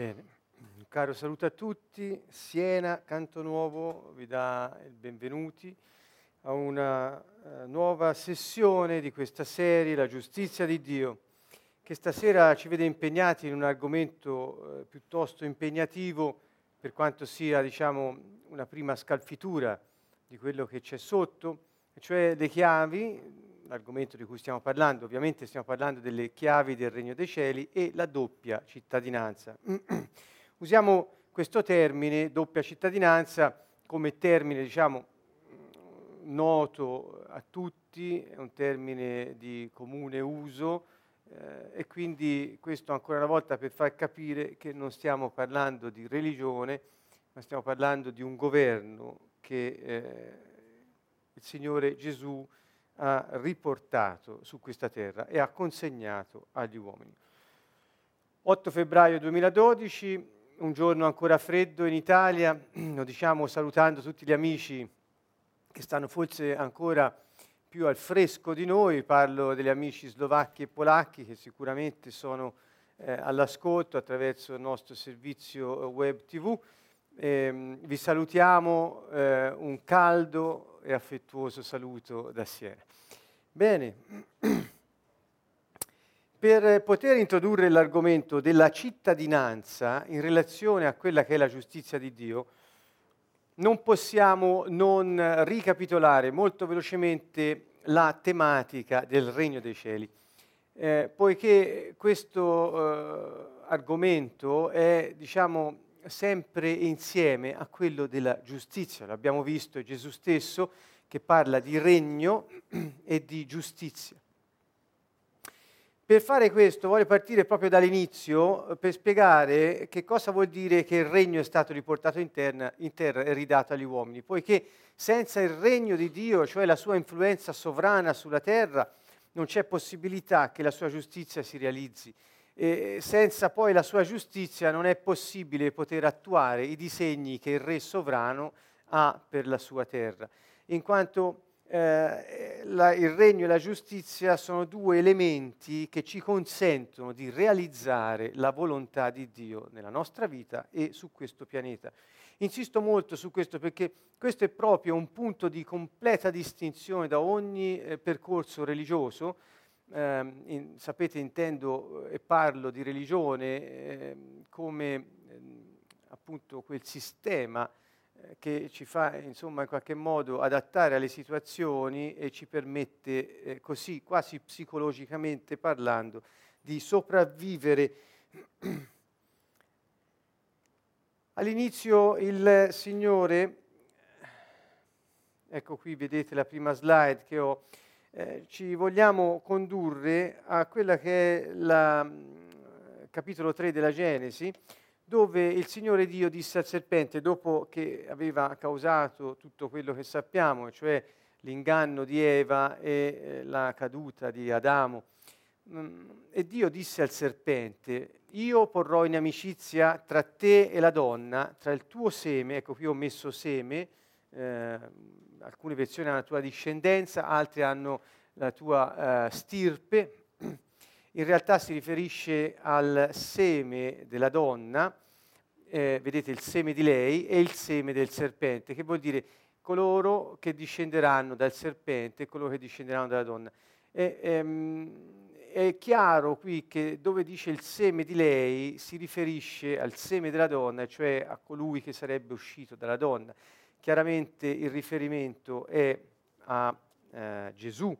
Bene, un caro saluto a tutti. Siena, Canto Nuovo, vi dà il benvenuti a una uh, nuova sessione di questa serie, La giustizia di Dio, che stasera ci vede impegnati in un argomento uh, piuttosto impegnativo per quanto sia, diciamo, una prima scalfitura di quello che c'è sotto, cioè le chiavi l'argomento di cui stiamo parlando, ovviamente stiamo parlando delle chiavi del Regno dei Cieli e la doppia cittadinanza. Usiamo questo termine, doppia cittadinanza, come termine, diciamo, noto a tutti, è un termine di comune uso eh, e quindi questo ancora una volta per far capire che non stiamo parlando di religione, ma stiamo parlando di un governo che eh, il Signore Gesù ha riportato su questa terra e ha consegnato agli uomini. 8 febbraio 2012, un giorno ancora freddo in Italia, lo diciamo salutando tutti gli amici che stanno forse ancora più al fresco di noi, parlo degli amici slovacchi e polacchi che sicuramente sono eh, all'ascolto attraverso il nostro servizio web tv. Eh, vi salutiamo, eh, un caldo e affettuoso saluto da Siena. Bene, per poter introdurre l'argomento della cittadinanza in relazione a quella che è la giustizia di Dio, non possiamo non ricapitolare molto velocemente la tematica del regno dei cieli, eh, poiché questo eh, argomento è, diciamo, sempre insieme a quello della giustizia. L'abbiamo visto Gesù stesso che parla di regno e di giustizia. Per fare questo voglio partire proprio dall'inizio eh, per spiegare che cosa vuol dire che il regno è stato riportato in, terra, in terra e ridato agli uomini, poiché senza il regno di Dio, cioè la sua influenza sovrana sulla terra, non c'è possibilità che la sua giustizia si realizzi e senza poi la sua giustizia non è possibile poter attuare i disegni che il Re sovrano ha per la sua terra, in quanto eh, la, il regno e la giustizia sono due elementi che ci consentono di realizzare la volontà di Dio nella nostra vita e su questo pianeta. Insisto molto su questo perché questo è proprio un punto di completa distinzione da ogni eh, percorso religioso, eh, in, sapete intendo e parlo di religione eh, come eh, appunto quel sistema eh, che ci fa insomma in qualche modo adattare alle situazioni e ci permette eh, così quasi psicologicamente parlando di sopravvivere. All'inizio il Signore, ecco qui vedete la prima slide che ho, eh, ci vogliamo condurre a quella che è il mm, capitolo 3 della Genesi, dove il Signore Dio disse al serpente, dopo che aveva causato tutto quello che sappiamo, cioè l'inganno di Eva e eh, la caduta di Adamo, mm, e Dio disse al serpente, io porrò in amicizia tra te e la donna, tra il tuo seme, ecco qui ho messo seme, eh, alcune versioni hanno la tua discendenza, altre hanno la tua uh, stirpe. In realtà si riferisce al seme della donna, eh, vedete il seme di lei e il seme del serpente, che vuol dire coloro che discenderanno dal serpente e coloro che discenderanno dalla donna. E, ehm, è chiaro qui che dove dice il seme di lei si riferisce al seme della donna, cioè a colui che sarebbe uscito dalla donna. Chiaramente il riferimento è a eh, Gesù.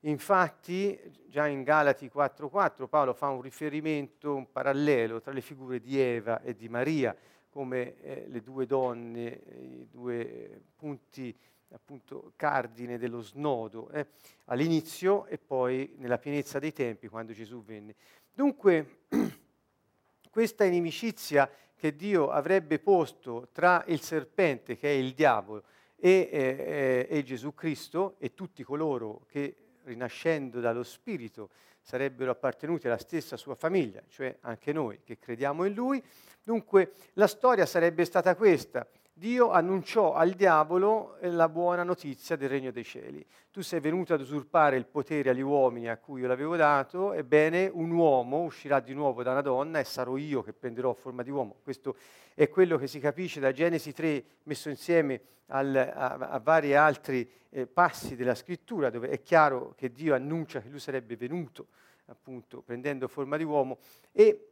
Infatti, già in Galati 4:4 Paolo fa un riferimento, un parallelo tra le figure di Eva e di Maria, come eh, le due donne, i due punti appunto cardine dello snodo, eh, all'inizio e poi nella pienezza dei tempi quando Gesù venne. Dunque, questa inimicizia che Dio avrebbe posto tra il serpente, che è il diavolo, e, eh, e Gesù Cristo e tutti coloro che rinascendo dallo Spirito sarebbero appartenuti alla stessa sua famiglia, cioè anche noi che crediamo in Lui. Dunque la storia sarebbe stata questa. Dio annunciò al diavolo la buona notizia del regno dei cieli. Tu sei venuto ad usurpare il potere agli uomini a cui io l'avevo dato, ebbene un uomo uscirà di nuovo da una donna e sarò io che prenderò forma di uomo. Questo è quello che si capisce da Genesi 3 messo insieme al, a, a, vari altri eh, passi della scrittura dove è chiaro che Dio annuncia che lui sarebbe venuto appunto prendendo forma di uomo e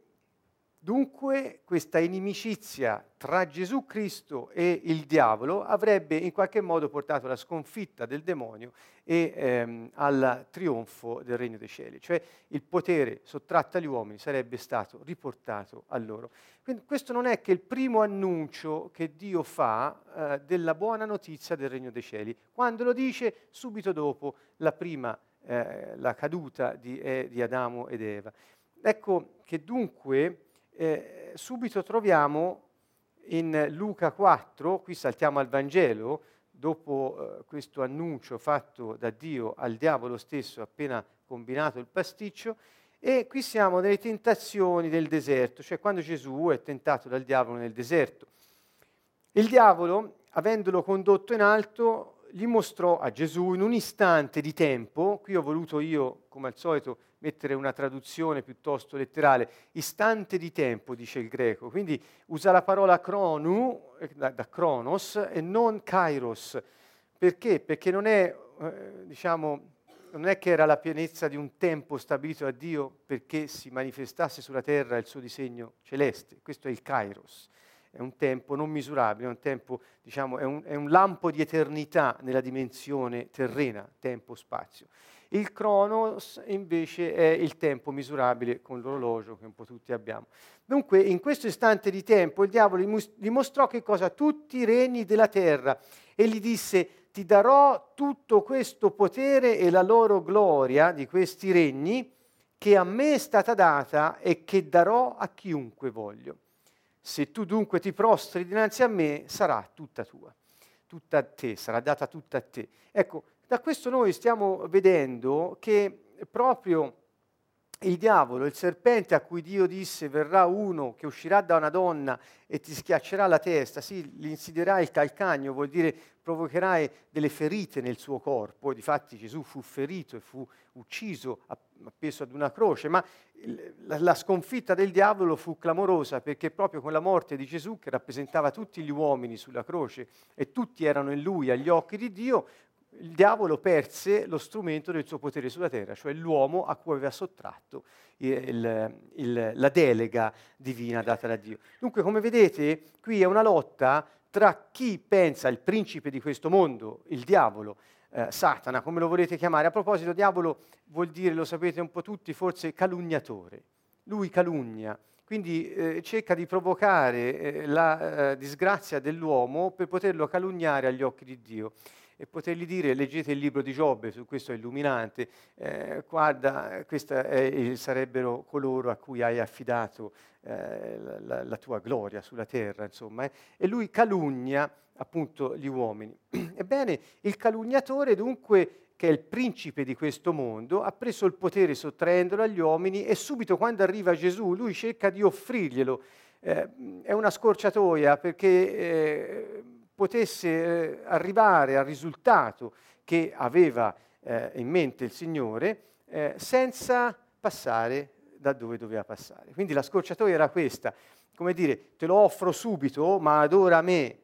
Dunque questa inimicizia tra Gesù Cristo e il diavolo avrebbe in qualche modo portato alla sconfitta del demonio e ehm, al trionfo del regno dei cieli, cioè il potere sottratto agli uomini sarebbe stato riportato a loro. Quindi questo non è che il primo annuncio che Dio fa eh, della buona notizia del regno dei cieli, quando lo dice subito dopo la prima, eh, la caduta di, eh, di Adamo ed Eva. Ecco che dunque eh, subito troviamo in Luca 4, qui saltiamo al Vangelo, dopo eh, questo annuncio fatto da Dio al diavolo stesso appena combinato il pasticcio, e qui siamo nelle tentazioni del deserto, cioè quando Gesù è tentato dal diavolo nel deserto. Il diavolo, avendolo condotto in alto, gli mostrò a Gesù in un istante di tempo, qui ho voluto io, come al solito, mettere una traduzione piuttosto letterale, istante di tempo, dice il greco, quindi usa la parola chronu, eh, da, da chronos, e non kairos. Perché? Perché non è, eh, diciamo, non è che era la pienezza di un tempo stabilito da Dio perché si manifestasse sulla terra il suo disegno celeste, questo è il kairos è un tempo non misurabile, è un tempo, diciamo, è un, è un lampo di eternità nella dimensione terrena, tempo-spazio. Il cronos invece è il tempo misurabile con l'orologio che un po' tutti abbiamo. Dunque, in questo istante di tempo il diavolo gli mostrò che cosa? Tutti i regni della terra e gli disse ti darò tutto questo potere e la loro gloria di questi regni che a me è stata data e che darò a chiunque voglio. Se tu dunque ti prostri dinanzi a me, sarà tutta tua, tutta a te, sarà data tutta a te. Ecco, da questo noi stiamo vedendo che proprio il diavolo, il serpente a cui Dio disse verrà uno che uscirà da una donna e ti schiaccerà la testa, sì, gli insidierai il calcagno, vuol dire provocherai delle ferite nel suo corpo, difatti Gesù fu ferito e fu ucciso, appeso ad una croce, ma la sconfitta del diavolo fu clamorosa perché proprio con la morte di Gesù, che rappresentava tutti gli uomini sulla croce e tutti erano in lui agli occhi di Dio, il diavolo perse lo strumento del suo potere sulla terra, cioè l'uomo a cui aveva sottratto il, il, la delega divina data da Dio. Dunque, come vedete, qui è una lotta tra chi pensa il principe di questo mondo, il diavolo, eh, Satana, come lo volete chiamare. A proposito, diavolo vuol dire, lo sapete un po' tutti, forse calunniatore. Lui calunnia, quindi eh, cerca di provocare eh, la eh, disgrazia dell'uomo per poterlo calunniare agli occhi di Dio e potergli dire, leggete il libro di Giobbe, su questo è illuminante, eh, guarda, questi sarebbero coloro a cui hai affidato eh, la, la, tua gloria sulla terra, insomma, eh. e lui calunnia appunto gli uomini. Ebbene, il calunniatore dunque che è il principe di questo mondo, ha preso il potere sottraendolo agli uomini e subito quando arriva Gesù lui cerca di offrirglielo. Eh, è una scorciatoia perché eh, potesse eh, arrivare al risultato che aveva eh, in mente il Signore eh, senza passare da dove doveva passare. Quindi la scorciatoia era questa, come dire, te lo offro subito, ma adora me.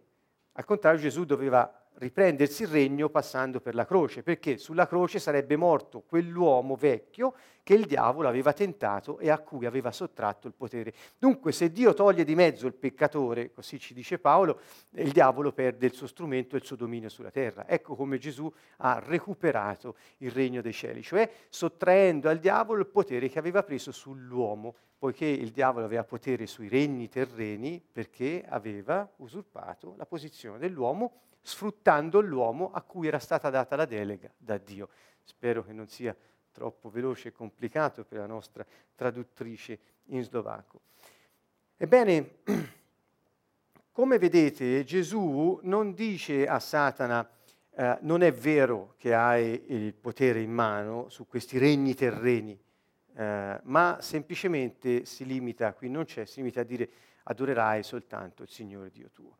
Al contrario Gesù doveva riprendersi il regno passando per la croce, perché sulla croce sarebbe morto quell'uomo vecchio che il diavolo aveva tentato e a cui aveva sottratto il potere. Dunque, se Dio toglie di mezzo il peccatore, così ci dice Paolo, il diavolo perde il suo strumento e il suo dominio sulla terra. Ecco come Gesù ha recuperato il regno dei cieli, cioè sottraendo al diavolo il potere che aveva preso sull'uomo, poiché il diavolo aveva potere sui regni terreni perché aveva usurpato la posizione dell'uomo sfruttando l'uomo a cui era stata data la delega da Dio. Spero che non sia troppo veloce e complicato per la nostra traduttrice in slovacco. Ebbene, come vedete, Gesù non dice a Satana eh, non è vero che hai il potere in mano su questi regni terreni, eh, ma semplicemente si limita, qui non c'è, si limita a dire adorerai soltanto il Signore Dio tuo.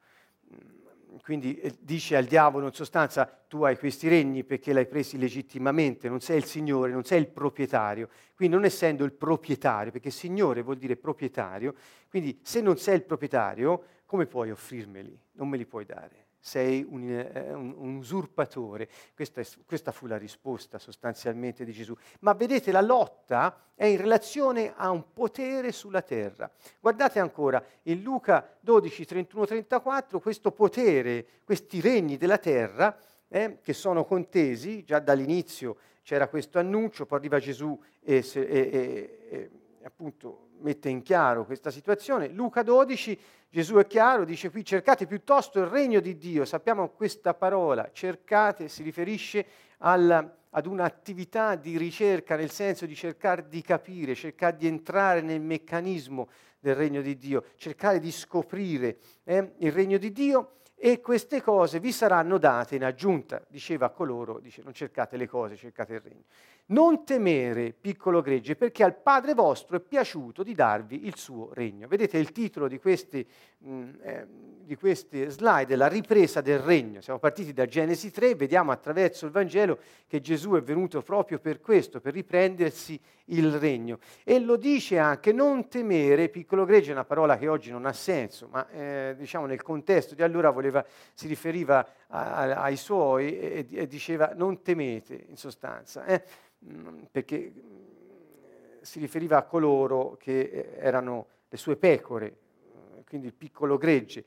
Quindi eh, dice al diavolo in sostanza tu hai questi regni perché l'hai presi legittimamente, non sei il Signore, non sei il proprietario. Quindi non essendo il proprietario, perché Signore vuol dire proprietario, quindi se non sei il proprietario, come puoi offrirmeli? Non me li puoi dare sei un, eh, un, un usurpatore. Questa, è, questa, fu la risposta sostanzialmente di Gesù. Ma vedete, la lotta è in relazione a un potere sulla terra. Guardate ancora, in Luca 12, 31, 34, questo potere, questi regni della terra, eh, che sono contesi, già dall'inizio c'era questo annuncio, poi arriva Gesù e, e, e, e appunto mette in chiaro questa situazione. Luca 12, Gesù è chiaro, dice qui cercate piuttosto il regno di Dio. Sappiamo questa parola, cercate, si riferisce al, ad un'attività di ricerca nel senso di cercare di capire, cercare di entrare nel meccanismo del regno di Dio, cercare di scoprire eh, il regno di Dio e queste cose vi saranno date in aggiunta, diceva a coloro, dice non cercate le cose, cercate il regno. Non temere, piccolo gregge, perché al Padre vostro è piaciuto di darvi il suo regno. Vedete il titolo di questi, mh, mm, eh, di queste slide, la ripresa del regno. Siamo partiti da Genesi 3, vediamo attraverso il Vangelo che Gesù è venuto proprio per questo, per riprendersi il regno. E lo dice anche, non temere, piccolo gregge è una parola che oggi non ha senso, ma eh, diciamo nel contesto di allora voleva, si riferiva a, a, ai suoi e, e, diceva non temete, in sostanza. Eh? Mm, perché mm, si riferiva a coloro che eh, erano le sue pecore, eh, quindi il piccolo gregge.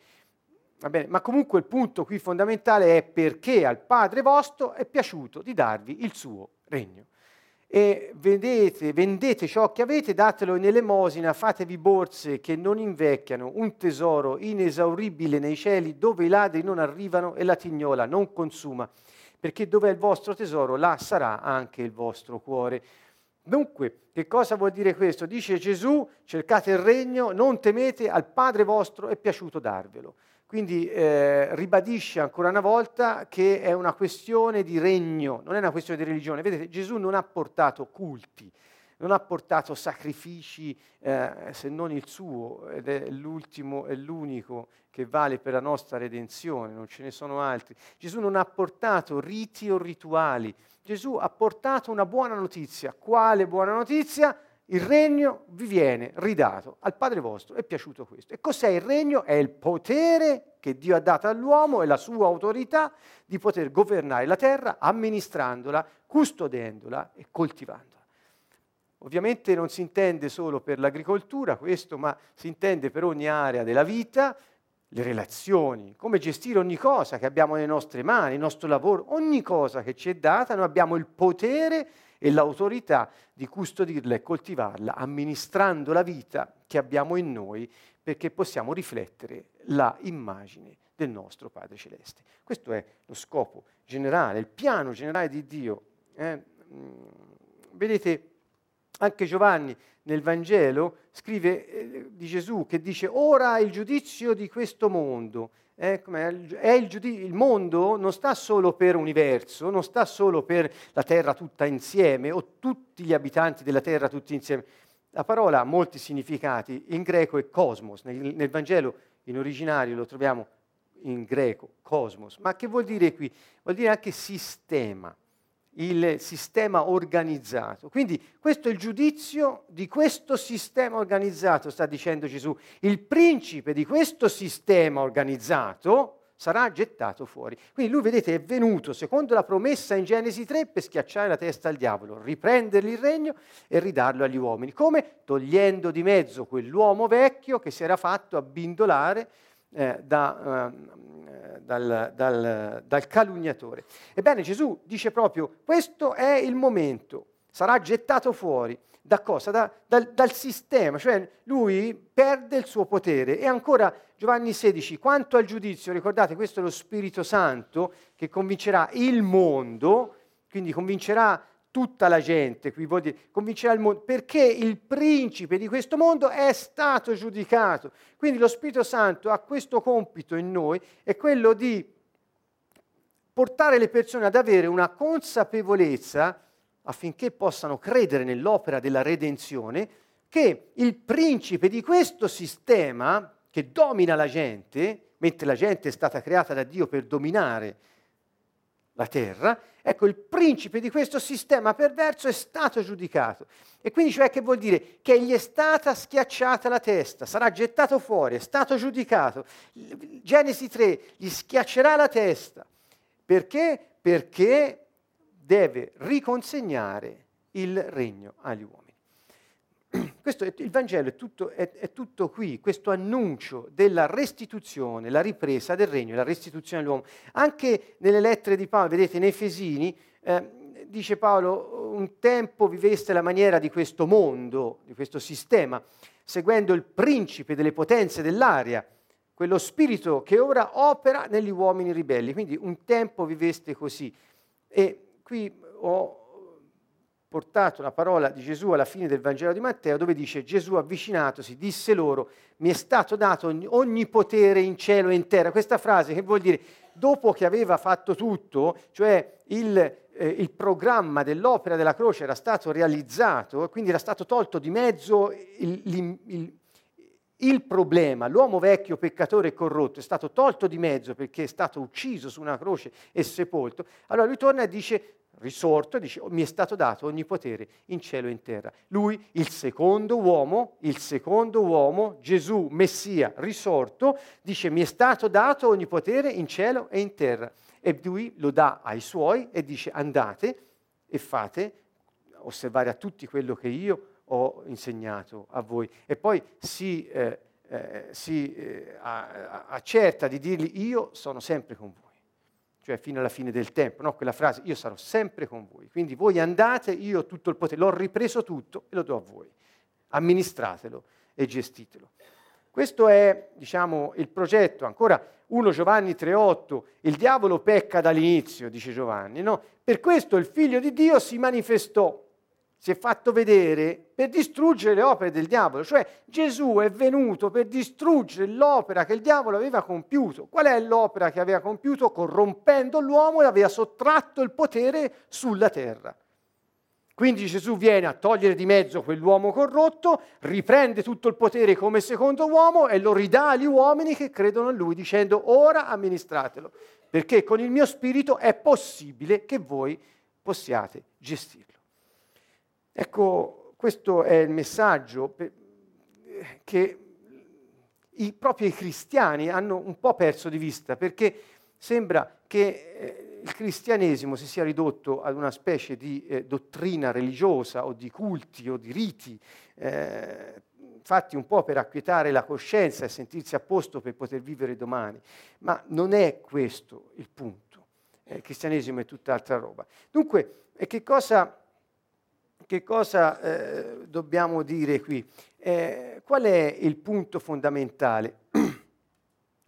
Ma comunque il punto qui fondamentale è perché al Padre vostro è piaciuto di darvi il suo regno. E vedete, vendete ciò che avete, datelo in elemosina, fatevi borse che non invecchiano, un tesoro inesauribile nei cieli dove i ladri non arrivano e la tignola non consuma perché dove è il vostro tesoro, là sarà anche il vostro cuore. Dunque, che cosa vuol dire questo? Dice Gesù, cercate il regno, non temete, al Padre vostro è piaciuto darvelo. Quindi eh, ribadisce ancora una volta che è una questione di regno, non è una questione di religione. Vedete, Gesù non ha portato culti, non ha portato sacrifici eh, se non il suo, ed è l'ultimo e l'unico che vale per la nostra redenzione, non ce ne sono altri. Gesù non ha portato riti o rituali, Gesù ha portato una buona notizia. Quale buona notizia? Il regno vi viene ridato al Padre vostro, è piaciuto questo. E cos'è il regno? È il potere che Dio ha dato all'uomo e la sua autorità di poter governare la terra amministrandola, custodendola e coltivandola. Ovviamente non si intende solo per l'agricoltura questo, ma si intende per ogni area della vita, le relazioni, come gestire ogni cosa che abbiamo nelle nostre mani, il nostro lavoro, ogni cosa che ci è data, noi abbiamo il potere e l'autorità di custodirla e coltivarla, amministrando la vita che abbiamo in noi, perché possiamo riflettere la immagine del nostro Padre Celeste. Questo è lo scopo generale, il piano generale di Dio. Eh? Mm, vedete, anche Giovanni nel Vangelo scrive eh, di Gesù che dice ora il giudizio di questo mondo. Eh, il, giudiz- il, mondo non sta solo per universo, non sta solo per la terra tutta insieme o tutti gli abitanti della terra tutti insieme. La parola ha molti significati, in greco è cosmos, nel, nel Vangelo in originario lo troviamo in greco, cosmos. Ma che vuol dire qui? Vuol dire anche sistema il sistema organizzato. Quindi questo è il giudizio di questo sistema organizzato, sta dicendo Gesù. Il principe di questo sistema organizzato sarà gettato fuori. Quindi lui, vedete, è venuto, secondo la promessa in Genesi 3, per schiacciare la testa al diavolo, riprendergli il regno e ridarlo agli uomini. Come? Togliendo di mezzo quell'uomo vecchio che si era fatto abbindolare eh, da, eh, dal, dal, dal calugnatore. Ebbene Gesù dice proprio, questo è il momento, sarà gettato fuori. Da cosa? Da, dal, dal, sistema, cioè lui perde il suo potere. E ancora Giovanni 16, quanto al giudizio, ricordate, questo è lo Spirito Santo che convincerà il mondo, quindi convincerà tutta la gente, qui vuol dire convincerà il mondo, perché il principe di questo mondo è stato giudicato. Quindi lo Spirito Santo ha questo compito in noi, è quello di portare le persone ad avere una consapevolezza affinché possano credere nell'opera della redenzione, che il principe di questo sistema che domina la gente, mentre la gente è stata creata da Dio per dominare la terra, ecco il principe di questo sistema perverso è stato giudicato. E quindi cioè che vuol dire? Che gli è stata schiacciata la testa, sarà gettato fuori, è stato giudicato. Genesi 3 gli schiaccerà la testa. Perché? Perché deve riconsegnare il regno agli uomini. Questo è, il Vangelo è tutto, è, è tutto, qui, questo annuncio della restituzione, la ripresa del regno, la restituzione all'uomo. Anche nelle lettere di Paolo, vedete, in Efesini, eh, dice Paolo, un tempo viveste la maniera di questo mondo, di questo sistema, seguendo il principe delle potenze dell'aria, quello spirito che ora opera negli uomini ribelli. Quindi un tempo viveste così. E qui ho portato la parola di Gesù alla fine del Vangelo di Matteo, dove dice Gesù avvicinatosi disse loro, mi è stato dato ogni, ogni potere in cielo e in terra. Questa frase che vuol dire, dopo che aveva fatto tutto, cioè il, eh, il programma dell'opera della croce era stato realizzato, quindi era stato tolto di mezzo il, il, il problema, l'uomo vecchio, peccatore e corrotto, è stato tolto di mezzo perché è stato ucciso su una croce e sepolto, allora lui torna e dice risorto dice, mi è stato dato ogni potere in cielo e in terra. Lui, il secondo uomo, il secondo uomo, Gesù, Messia, risorto, dice, mi è stato dato ogni potere in cielo e in terra. E lui lo dà ai suoi e dice, andate e fate, osservare a tutti quello che io ho insegnato a voi. E poi si, eh, eh, si eh, accerta di dirgli, io sono sempre con voi cioè fino alla fine del tempo, no? quella frase, io sarò sempre con voi, quindi voi andate, io ho tutto il potere, l'ho ripreso tutto e lo do a voi, amministratelo e gestitelo. Questo è, diciamo, il progetto, ancora 1 Giovanni 3,8, il diavolo pecca dall'inizio, dice Giovanni, no? Per questo il figlio di Dio si manifestò si è fatto vedere per distruggere le opere del diavolo, cioè Gesù è venuto per distruggere l'opera che il diavolo aveva compiuto. Qual è l'opera che aveva compiuto? Corrompendo l'uomo e aveva sottratto il potere sulla terra. Quindi Gesù viene a togliere di mezzo quell'uomo corrotto, riprende tutto il potere come secondo uomo e lo ridà agli uomini che credono in lui, dicendo ora amministratelo, perché con il mio spirito è possibile che voi possiate gestirlo. Ecco, questo è il messaggio che i propri cristiani hanno un po' perso di vista, perché sembra che eh, il cristianesimo si sia ridotto ad una specie di eh, dottrina religiosa o di culti o di riti, eh, fatti un po' per acquietare la coscienza e sentirsi a posto per poter vivere domani. Ma non è questo il punto. Eh, il cristianesimo è tutt'altra roba. Dunque, che cosa che cosa eh, dobbiamo dire qui? Eh, qual è il punto fondamentale?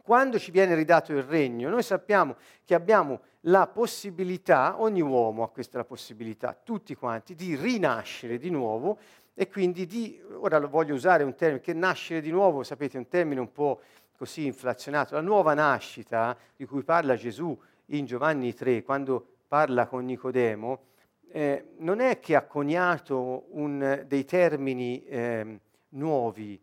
Quando ci viene ridato il regno, noi sappiamo che abbiamo la possibilità, ogni uomo ha questa possibilità, tutti quanti, di rinascere di nuovo e quindi di, ora voglio usare un termine, che nascere di nuovo, sapete, è un termine un po' così inflazionato, la nuova nascita di cui parla Gesù in Giovanni 3, quando parla con Nicodemo, eh, non è che ha coniato un, dei termini eh, nuovi.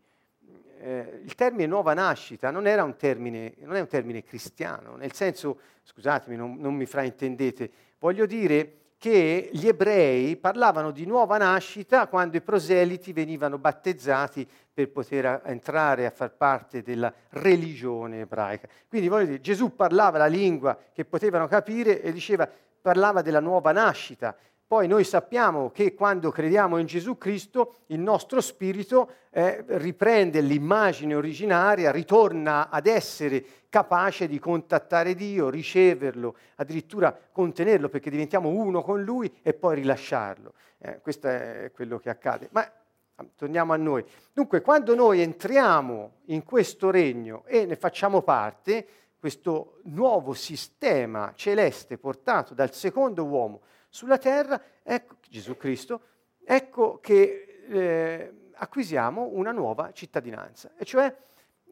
Eh, il termine nuova nascita non, un termine, non, è un termine cristiano, nel senso, scusatemi, non, non mi fraintendete, voglio dire che gli ebrei parlavano di nuova nascita quando i proseliti venivano battezzati per poter entrare a far parte della religione ebraica. Quindi voglio dire, Gesù parlava la lingua che potevano capire e diceva, parlava della nuova nascita, poi noi sappiamo che quando crediamo in Gesù Cristo il nostro spirito eh, riprende l'immagine originaria, ritorna ad essere capace di contattare Dio, riceverlo, addirittura contenerlo perché diventiamo uno con Lui e poi rilasciarlo. Eh, questo è quello che accade. Ma torniamo a noi. Dunque, quando noi entriamo in questo regno e ne facciamo parte, questo nuovo sistema celeste portato dal secondo uomo, sulla terra, ecco, Gesù Cristo, ecco che eh, acquisiamo una nuova cittadinanza, e cioè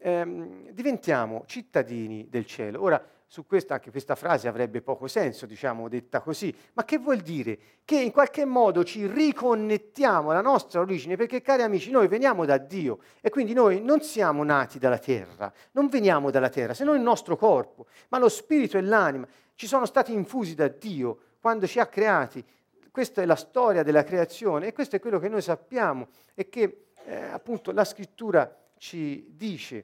ehm, diventiamo cittadini del cielo. Ora, su questo, anche questa frase avrebbe poco senso, diciamo, detta così, ma che vuol dire? Che in qualche modo ci riconnettiamo alla nostra origine, perché cari amici, noi veniamo da Dio e quindi noi non siamo nati dalla terra, non veniamo dalla terra, se non il nostro corpo, ma lo spirito e l'anima ci sono stati infusi da Dio quando ci ha creati. Questa è la storia della creazione e questo è quello che noi sappiamo e che eh, appunto la scrittura ci dice.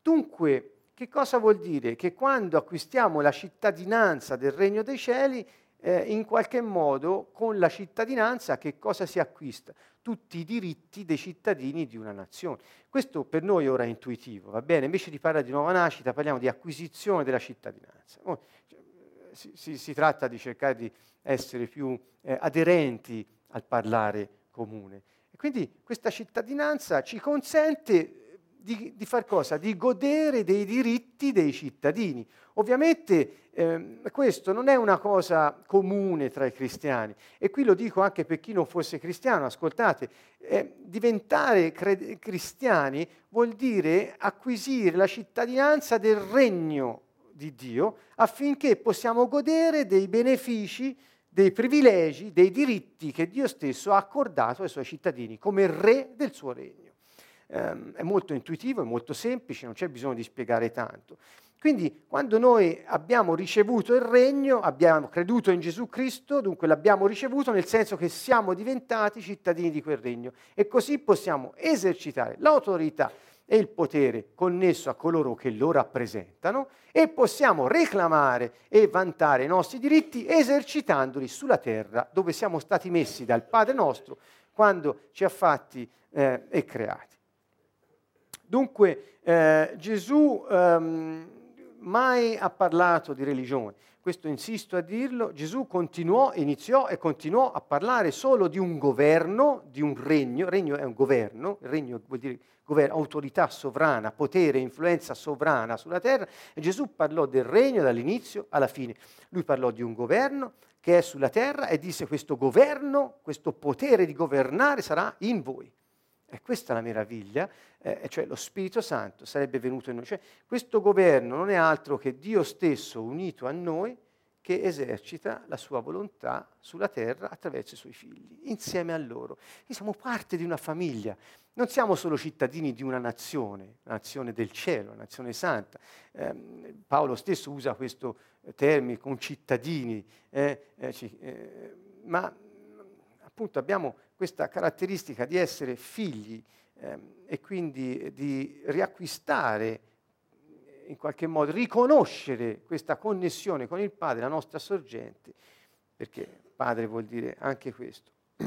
Dunque, che cosa vuol dire? Che quando acquistiamo la cittadinanza del regno dei cieli, eh, in qualche modo con la cittadinanza che cosa si acquista? Tutti i diritti dei cittadini di una nazione. Questo per noi ora è intuitivo, va bene? Invece di parlare di nuova nascita parliamo di acquisizione della cittadinanza. Si, si, si, tratta di cercare di essere più eh, aderenti al parlare comune. E quindi questa cittadinanza ci consente di, di far cosa? Di godere dei diritti dei cittadini. Ovviamente eh, questo non è una cosa comune tra i cristiani e qui lo dico anche per chi non fosse cristiano, ascoltate, eh, diventare cre- cristiani vuol dire acquisire la cittadinanza del regno di Dio affinché possiamo godere dei benefici, dei privilegi, dei diritti che Dio stesso ha accordato ai suoi cittadini come re del suo regno ehm, è molto intuitivo, è molto semplice, non c'è bisogno di spiegare tanto. Quindi quando noi abbiamo ricevuto il regno, abbiamo creduto in Gesù Cristo, dunque l'abbiamo ricevuto nel senso che siamo diventati cittadini di quel regno e così possiamo esercitare l'autorità e il potere connesso a coloro che lo rappresentano e possiamo reclamare e vantare i nostri diritti esercitandoli sulla terra dove siamo stati messi dal Padre nostro quando ci ha fatti eh, e creati. Dunque eh, Gesù ehm, mai ha parlato di religione, questo insisto a dirlo, Gesù continuò, iniziò e continuò a parlare solo di un governo, di un regno, regno è un governo, regno vuol dire governo, autorità sovrana, potere, influenza sovrana sulla terra, e Gesù parlò del regno dall'inizio alla fine. Lui parlò di un governo che è sulla terra e disse questo governo, questo potere di governare sarà in voi. E questa è la meraviglia, eh, cioè lo Spirito Santo sarebbe venuto in noi. Cioè, questo governo non è altro che Dio stesso unito a noi che esercita la sua volontà sulla terra attraverso i suoi figli, insieme a loro. Noi siamo parte di una famiglia, non siamo solo cittadini di una nazione, la nazione del cielo, la nazione santa. Eh, Paolo stesso usa questo termine, concittadini, eh, eh, eh ma appunto abbiamo questa caratteristica di essere figli ehm, e quindi di riacquistare in qualche modo, riconoscere questa connessione con il Padre, la nostra sorgente, perché Padre vuol dire anche questo.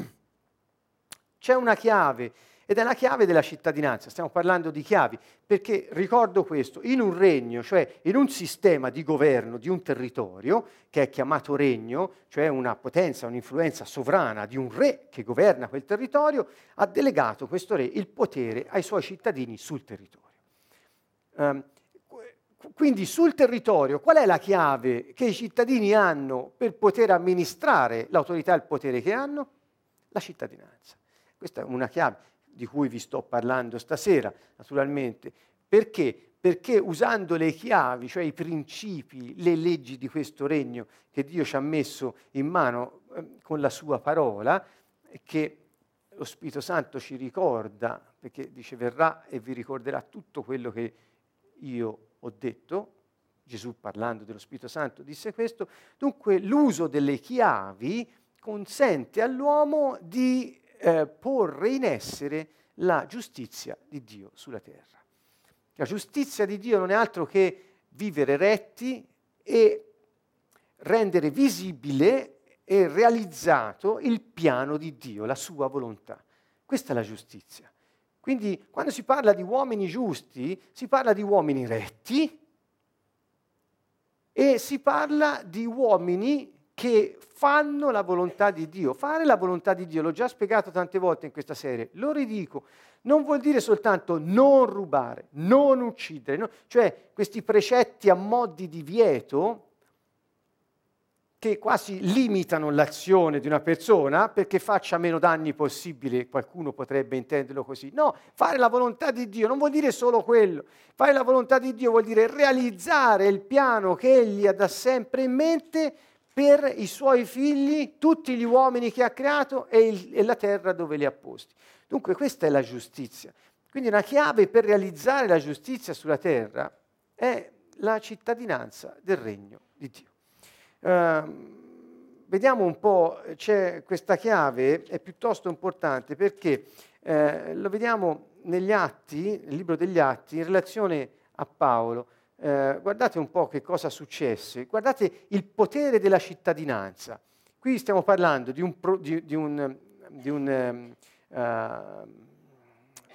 C'è una chiave ed è la chiave della cittadinanza, stiamo parlando di chiavi, perché ricordo questo, in un regno, cioè in un sistema di governo di un territorio, che è chiamato regno, cioè una potenza, un'influenza sovrana di un re che governa quel territorio, ha delegato questo re il potere ai suoi cittadini sul territorio. Um, quindi sul territorio qual è la chiave che i cittadini hanno per poter amministrare l'autorità e il potere che hanno? La cittadinanza. Questa è una chiave di cui vi sto parlando stasera, naturalmente. Perché? Perché usando le chiavi, cioè i principi, le leggi di questo regno che Dio ci ha messo in mano eh, con la sua parola, che lo Spirito Santo ci ricorda, perché dice verrà e vi ricorderà tutto quello che io ho detto, Gesù parlando dello Spirito Santo disse questo, dunque l'uso delle chiavi consente all'uomo di eh, porre in essere la giustizia di Dio sulla terra. La giustizia di Dio non è altro che vivere retti e rendere visibile e realizzato il piano di Dio, la sua volontà. Questa è la giustizia. Quindi quando si parla di uomini giusti, si parla di uomini retti e si parla di uomini che fanno la volontà di Dio. Fare la volontà di Dio, l'ho già spiegato tante volte in questa serie, lo ridico, non vuol dire soltanto non rubare, non uccidere, no? cioè questi precetti a mo' di divieto che quasi limitano l'azione di una persona perché faccia meno danni possibili, qualcuno potrebbe intenderlo così. No, fare la volontà di Dio non vuol dire solo quello. Fare la volontà di Dio vuol dire realizzare il piano che Egli ha da sempre in mente per i suoi figli, tutti gli uomini che ha creato e, il, e la terra dove li ha posti. Dunque questa è la giustizia. Quindi una chiave per realizzare la giustizia sulla terra è la cittadinanza del regno di Dio. Uh, vediamo un po', c'è questa chiave, è piuttosto importante perché eh, lo vediamo negli atti, nel libro degli atti, in relazione a Paolo. Eh, guardate un po' che cosa successe, guardate il potere della cittadinanza. Qui stiamo parlando di, un, di, di, un, di, un,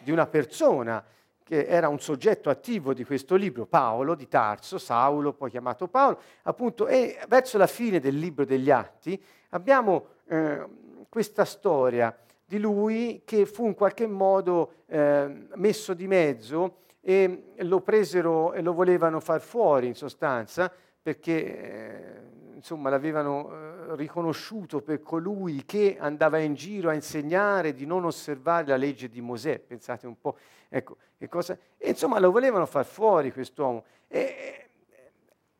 di una persona che era un soggetto attivo di questo libro, Paolo di Tarso, Saulo, poi chiamato Paolo, appunto, e verso la fine del libro degli Atti abbiamo eh, questa storia di lui che fu in qualche modo eh, messo di mezzo e lo presero e lo volevano far fuori in sostanza perché eh, insomma, l'avevano eh, riconosciuto per colui che andava in giro a insegnare di non osservare la legge di Mosè. Pensate un po', ecco, che cosa... E insomma lo volevano far fuori quest'uomo. E,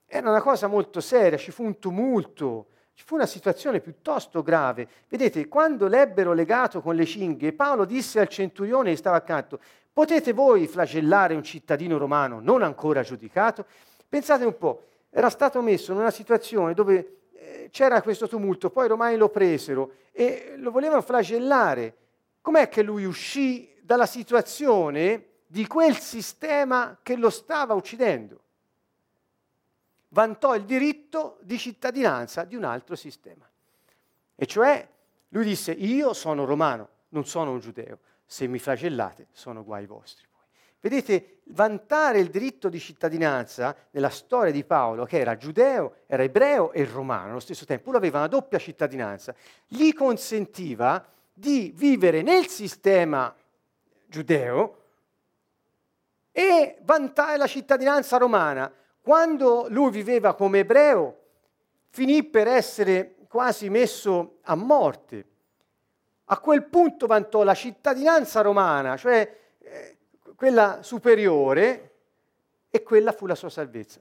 era una cosa molto seria, ci fu un tumulto, ci fu una situazione piuttosto grave. Vedete, quando l'ebbero legato con le cinghie, Paolo disse al centurione che stava accanto, potete voi flagellare un cittadino romano non ancora giudicato? Pensate un po', era stato messo in una situazione dove eh, c'era questo tumulto, poi i romani lo presero e lo volevano flagellare. Com'è che lui uscì dalla situazione di quel sistema che lo stava uccidendo? Vantò il diritto di cittadinanza di un altro sistema. E cioè lui disse, io sono romano, non sono un giudeo, se mi flagellate sono guai vostri. Vedete, vantare il diritto di cittadinanza nella storia di Paolo, che era giudeo, era ebreo e romano allo stesso tempo, lui aveva una doppia cittadinanza, gli consentiva di vivere nel sistema giudeo e vantare la cittadinanza romana. Quando lui viveva come ebreo, finì per essere quasi messo a morte. A quel punto vantò la cittadinanza romana, cioè quella superiore e quella fu la sua salvezza.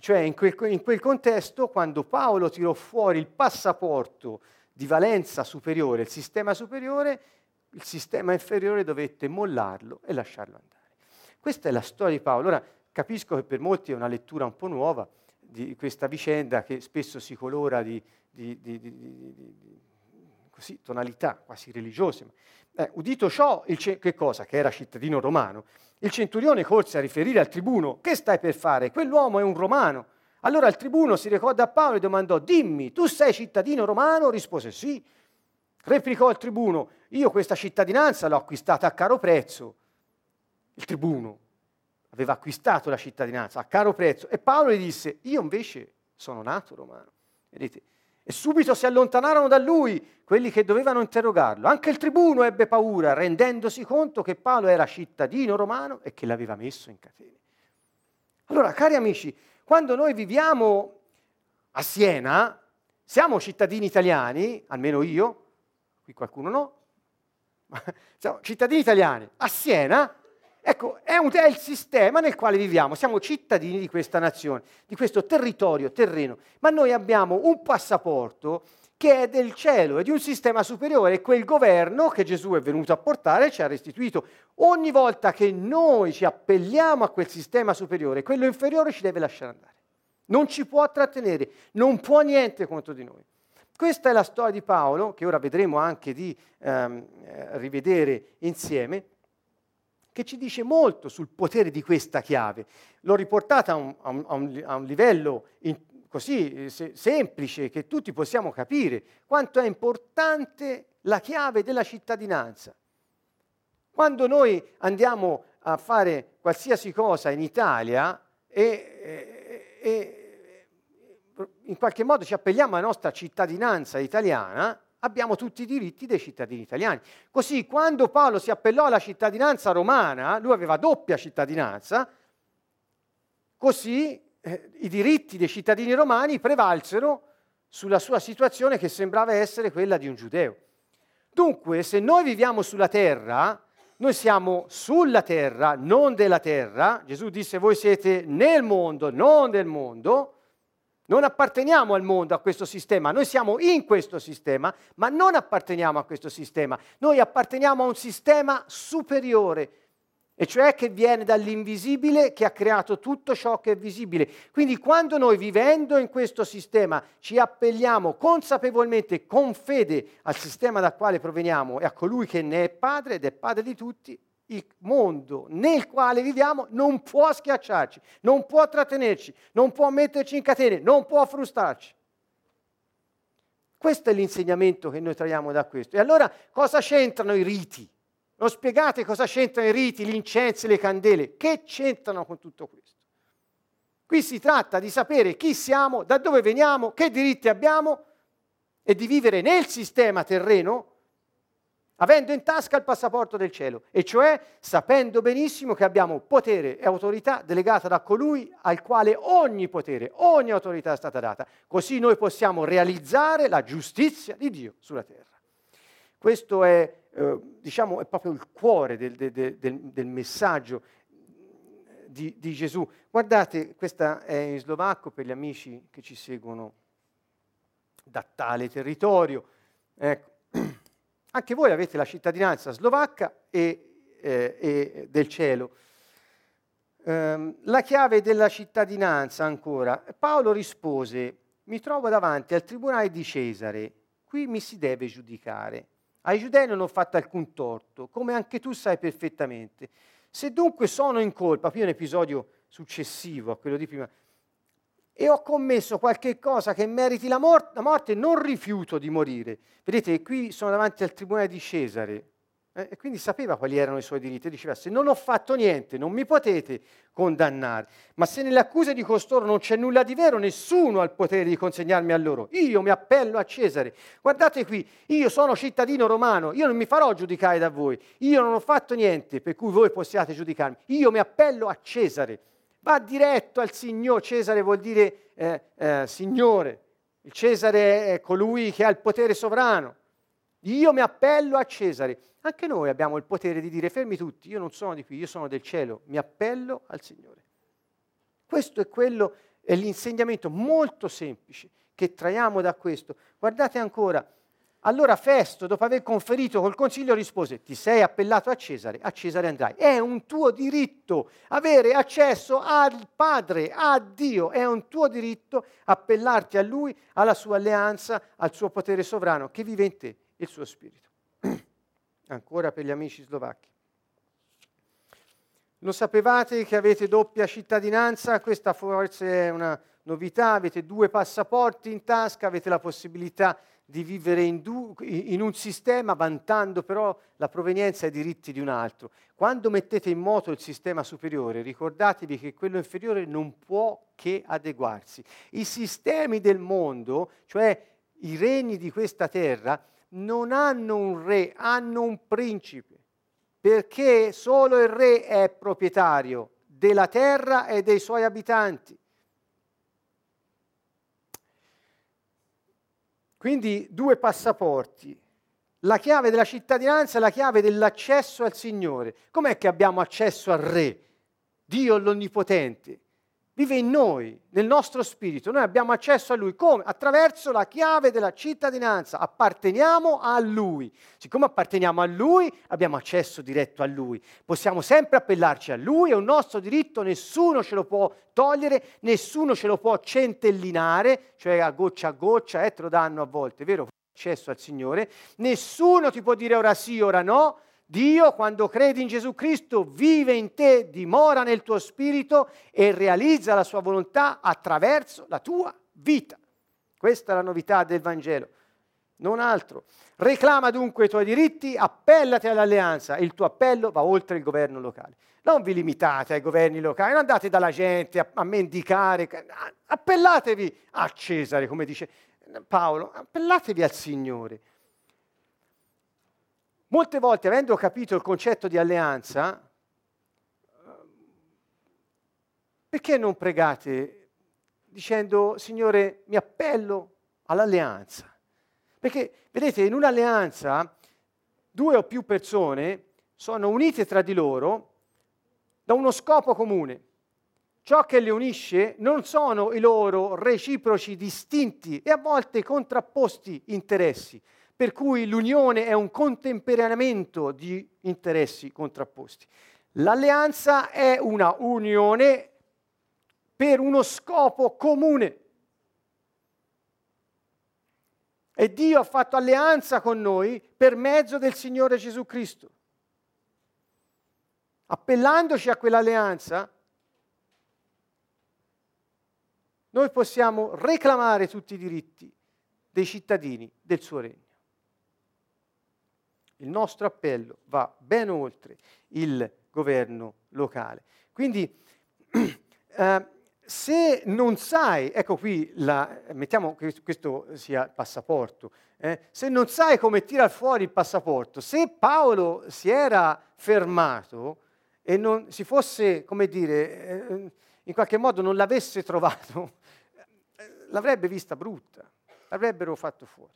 Cioè in quel, in quel contesto, quando Paolo tirò fuori il passaporto di valenza superiore, il sistema superiore, il sistema inferiore dovette mollarlo e lasciarlo andare. Questa è la storia di Paolo. Ora capisco che per molti è una lettura un po' nuova di questa vicenda che spesso si colora di, di, di, di così, tonalità quasi religiose. Eh, udito ciò, ce- che cosa? Che era cittadino romano. Il centurione corse a riferire al tribuno, che stai per fare? Quell'uomo è un romano. Allora il tribuno si recò da Paolo e domandò, dimmi, tu sei cittadino romano? Rispose sì. Replicò il tribuno, io questa cittadinanza l'ho acquistata a caro prezzo. Il tribuno aveva acquistato la cittadinanza a caro prezzo e Paolo gli disse, io invece sono nato romano. Vedete, e subito si allontanarono da lui quelli che dovevano interrogarlo. Anche il tribuno ebbe paura, rendendosi conto che Paolo era cittadino romano e che l'aveva messo in catene. Allora, cari amici, quando noi viviamo a Siena, siamo cittadini italiani, almeno io, qui qualcuno no, ma siamo cittadini italiani, a Siena Ecco, è, un, è, il sistema nel quale viviamo, siamo cittadini di questa nazione, di questo territorio terreno, ma noi abbiamo un passaporto che è del cielo, è di un sistema superiore, quel governo che Gesù è venuto a portare ci ha restituito. Ogni volta che noi ci appelliamo a quel sistema superiore, quello inferiore ci deve lasciare andare. Non ci può trattenere, non può niente contro di noi. Questa è la storia di Paolo, che ora vedremo anche di ehm, eh, rivedere insieme che ci dice molto sul potere di questa chiave. L'ho riportata a un, a un, a un livello in, così se, semplice che tutti possiamo capire quanto è importante la chiave della cittadinanza. Quando noi andiamo a fare qualsiasi cosa in Italia e, e, e in qualche modo ci appelliamo alla nostra cittadinanza italiana, abbiamo tutti i diritti dei cittadini italiani. Così quando Paolo si appellò alla cittadinanza romana, lui aveva doppia cittadinanza, così eh, i diritti dei cittadini romani prevalsero sulla sua situazione che sembrava essere quella di un giudeo. Dunque, se noi viviamo sulla terra, noi siamo sulla terra, non della terra. Gesù disse voi siete nel mondo, non del mondo. Non apparteniamo al mondo, a questo sistema, noi siamo in questo sistema, ma non apparteniamo a questo sistema. Noi apparteniamo a un sistema superiore, e cioè che viene dall'invisibile che ha creato tutto ciò che è visibile. Quindi quando noi vivendo in questo sistema ci appelliamo consapevolmente, con fede al sistema dal quale proveniamo e a colui che ne è padre ed è padre di tutti, il mondo nel quale viviamo non può schiacciarci, non può trattenerci, non può metterci in catene, non può frustrarci. Questo è l'insegnamento che noi traiamo da questo. E allora cosa c'entrano i riti? Non spiegate cosa c'entrano i riti, gli incensi, le candele. Che c'entrano con tutto questo? Qui si tratta di sapere chi siamo, da dove veniamo, che diritti abbiamo e di vivere nel sistema terreno avendo in tasca il passaporto del cielo, e cioè sapendo benissimo che abbiamo potere e autorità delegata da colui al quale ogni potere, ogni autorità è stata data. Così noi possiamo realizzare la giustizia di Dio sulla terra. Questo è eh, diciamo, è proprio il cuore del, del, del, del messaggio di, di, Gesù. Guardate, questa è in slovacco per gli amici che ci seguono da tale territorio. Ecco. Anche voi avete la cittadinanza slovacca e, eh, e del cielo. Um, la chiave della cittadinanza ancora. Paolo rispose, mi trovo davanti al tribunale di Cesare, qui mi si deve giudicare. Ai giudei non ho fatto alcun torto, come anche tu sai perfettamente. Se dunque sono in colpa, qui è un episodio successivo a quello di prima, e ho commesso qualche cosa che meriti la, mor- la morte, non rifiuto di morire. Vedete, qui sono davanti al tribunale di Cesare, eh, e quindi sapeva quali erano i suoi diritti. Diceva, se non ho fatto niente, non mi potete condannare. Ma se nelle accuse di costoro non c'è nulla di vero, nessuno ha il potere di consegnarmi a loro. Io mi appello a Cesare. Guardate qui, io sono cittadino romano, io non mi farò giudicare da voi. Io non ho fatto niente per cui voi possiate giudicarmi. Io mi appello a Cesare. Va diretto al Signore. Cesare vuol dire eh, eh, Signore. Il Cesare è colui che ha il potere sovrano. Io mi appello a Cesare. Anche noi abbiamo il potere di dire fermi tutti, io non sono di qui, io sono del cielo, mi appello al Signore. Questo è quello, è l'insegnamento molto semplice che traiamo da questo. Guardate ancora, allora Festo, dopo aver conferito col consiglio, rispose, ti sei appellato a Cesare, a Cesare andrai. È un tuo diritto avere accesso al Padre, a Dio, è un tuo diritto appellarti a Lui, alla sua alleanza, al suo potere sovrano che vive in te, il suo Spirito ancora per gli amici slovacchi. Lo sapevate che avete doppia cittadinanza? Questa forse è una novità, avete due passaporti in tasca, avete la possibilità di vivere in, du- in, un sistema vantando però la provenienza e i diritti di un altro. Quando mettete in moto il sistema superiore, ricordatevi che quello inferiore non può che adeguarsi. I sistemi del mondo, cioè i regni di questa terra, non hanno un re, hanno un principe, perché solo il re è proprietario della terra e dei suoi abitanti. Quindi due passaporti, la chiave della cittadinanza e la chiave dell'accesso al Signore. Com'è che abbiamo accesso al Re, Dio l'Onnipotente? Vive in noi, nel nostro spirito. Noi abbiamo accesso a Lui come? Attraverso la chiave della cittadinanza. Apparteniamo a Lui. Siccome apparteniamo a Lui, abbiamo accesso diretto a Lui. Possiamo sempre appellarci a Lui, è un nostro diritto, nessuno ce lo può togliere, nessuno ce lo può centellinare, cioè a goccia a goccia, eh, te lo danno a volte, vero? Accesso al Signore. Nessuno ti può dire ora sì, ora no Dio, quando credi in Gesù Cristo, vive in te, dimora nel tuo spirito e realizza la sua volontà attraverso la tua vita. Questa è la novità del Vangelo, non altro. Reclama dunque i tuoi diritti, appellati all'alleanza. Il tuo appello va oltre il governo locale. Non vi limitate ai governi locali, non andate dalla gente a, a mendicare, appellatevi a Cesare, come dice Paolo, appellatevi al Signore. Molte volte, avendo capito il concetto di alleanza, perché non pregate dicendo, Signore, mi appello all'alleanza. Perché, vedete, in un'alleanza due o più persone sono unite tra di loro da uno scopo comune. Ciò che le unisce non sono i loro reciproci distinti e a volte contrapposti interessi, per cui l'unione è un contemperamento di interessi contrapposti. L'alleanza è una unione per uno scopo comune. E Dio ha fatto alleanza con noi per mezzo del Signore Gesù Cristo. Appellandoci a quell'alleanza, noi possiamo reclamare tutti i diritti dei cittadini del suo regno. Il nostro appello va ben oltre il governo locale. Quindi eh, se non sai, ecco qui, la, mettiamo che questo sia il passaporto, eh, se non sai come tirar fuori il passaporto, se Paolo si era fermato e non si fosse, come dire, eh, in qualche modo non l'avesse trovato, l'avrebbe vista brutta, l'avrebbero fatto fuori.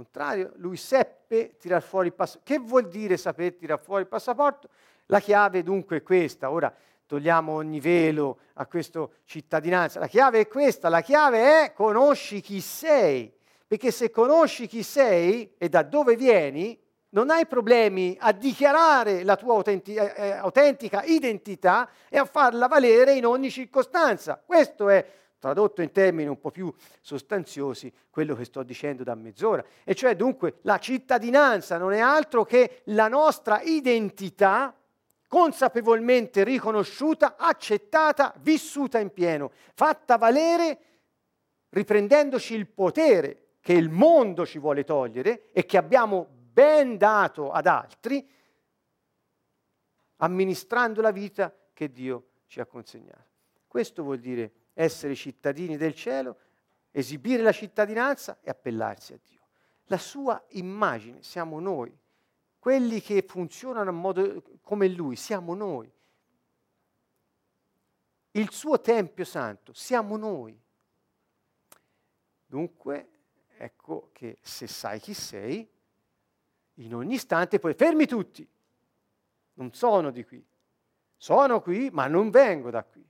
Contrario, lui seppe tirar fuori il passaporto. Che vuol dire saper tirar fuori il passaporto? La chiave dunque è questa. Ora, togliamo ogni velo a questa cittadinanza. La chiave è questa, la chiave è conosci chi sei, perché se conosci chi sei e da dove vieni, non hai problemi a dichiarare la tua autenti- eh, eh autentica identità e a farla valere in ogni circostanza. Questo è, tradotto in termini un po' più sostanziosi, quello che sto dicendo da mezz'ora. E cioè dunque la cittadinanza non è altro che la nostra identità consapevolmente riconosciuta, accettata, vissuta in pieno, fatta valere riprendendoci il potere che il mondo ci vuole togliere e che abbiamo ben dato ad altri, amministrando la vita che Dio ci ha consegnato. Questo vuol dire essere cittadini del cielo, esibire la cittadinanza e appellarsi a Dio. La sua immagine siamo noi quelli che funzionano modo come lui, siamo noi. Il suo Tempio Santo, siamo noi. Dunque, ecco che se sai chi sei, in ogni istante poi fermi tutti. Non sono di qui. Sono qui, ma non vengo da qui.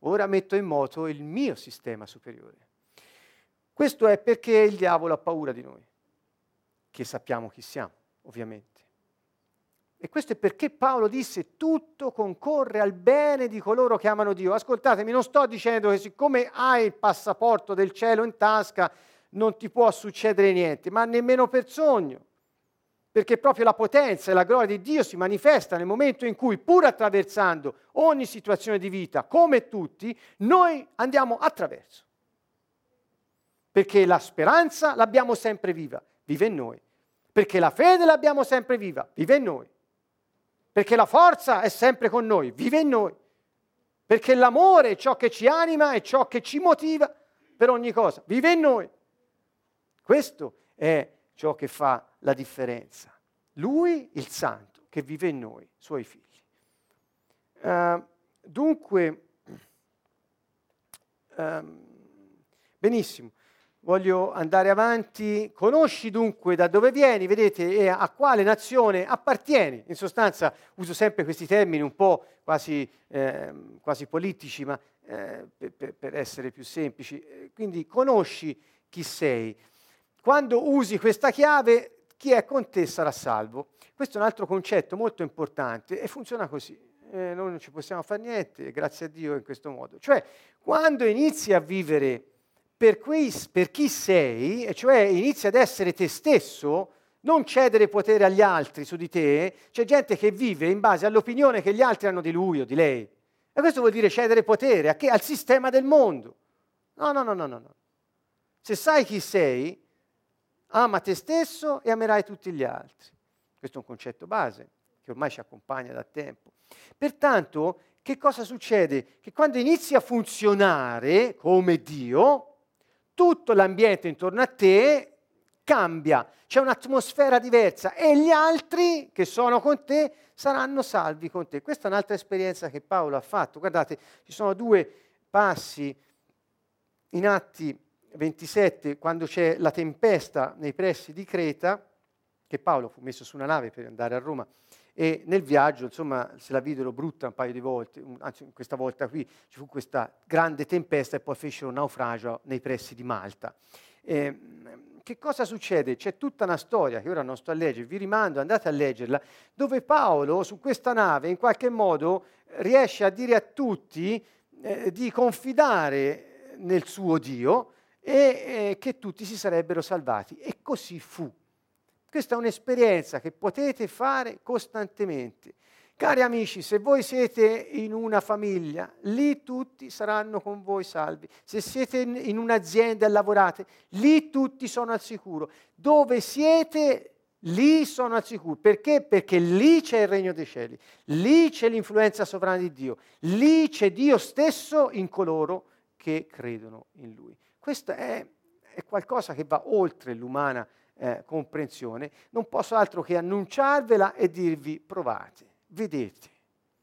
Ora metto in moto il mio sistema superiore. Questo è perché il diavolo ha paura di noi che sappiamo chi siamo, ovviamente. E questo è perché Paolo disse tutto concorre al bene di coloro che amano Dio. Ascoltatemi, non sto dicendo che siccome hai il passaporto del cielo in tasca non ti può succedere niente, ma nemmeno per sogno. Perché proprio la potenza e la gloria di Dio si manifesta nel momento in cui, pur attraversando ogni situazione di vita, come tutti, noi andiamo attraverso. Perché la speranza l'abbiamo sempre viva vive in noi. Perché la fede l'abbiamo sempre viva, vive in noi. Perché la forza è sempre con noi, vive in noi. Perché l'amore è ciò che ci anima e ciò che ci motiva per ogni cosa, vive in noi. Questo è ciò che fa la differenza. Lui, il Santo, che vive in noi, suoi figli. Uh, dunque, um, benissimo voglio andare avanti. Conosci dunque da dove vieni, vedete, e a quale nazione appartieni. In sostanza uso sempre questi termini un po' quasi, eh, quasi politici, ma eh, per, per, essere più semplici. Quindi conosci chi sei. Quando usi questa chiave, chi è con te sarà salvo. Questo è un altro concetto molto importante e funziona così. Eh, noi non ci possiamo fare niente, grazie a Dio in questo modo. Cioè, quando inizi a vivere per, quei, per chi sei, e cioè inizi ad essere te stesso, non cedere potere agli altri su di te, c'è gente che vive in base all'opinione che gli altri hanno di lui o di lei. E questo vuol dire cedere potere che? al sistema del mondo. No, no, no, no, no. Se sai chi sei, ama te stesso e amerai tutti gli altri. Questo è un concetto base che ormai ci accompagna da tempo. Pertanto, che cosa succede? Che quando inizi a funzionare come Dio, tutto l'ambiente intorno a te cambia, c'è un'atmosfera diversa e gli altri che sono con te saranno salvi con te. Questa è un'altra esperienza che Paolo ha fatto. Guardate, ci sono due passi in Atti 27, quando c'è la tempesta nei pressi di Creta, che Paolo fu messo su una nave per andare a Roma, e nel viaggio, insomma, se la videro brutta un paio di volte, anzi questa volta qui ci fu questa grande tempesta e poi fecero naufragio nei pressi di Malta. E, che cosa succede? C'è tutta una storia che ora non sto a leggere, vi rimando, andate a leggerla, dove Paolo su questa nave in qualche modo riesce a dire a tutti eh, di confidare nel suo Dio e eh, che tutti si sarebbero salvati. E così fu. Questa è un'esperienza che potete fare costantemente. Cari amici, se voi siete in una famiglia, lì tutti saranno con voi salvi. Se siete in un'azienda e lavorate, lì tutti sono al sicuro. Dove siete, lì sono al sicuro. Perché? Perché lì c'è il regno dei cieli, lì c'è l'influenza sovrana di Dio, lì c'è Dio stesso in coloro che credono in Lui. Questo è, è qualcosa che va oltre l'umana eh, comprensione, non posso altro che annunciarvela e dirvi provate, vedete,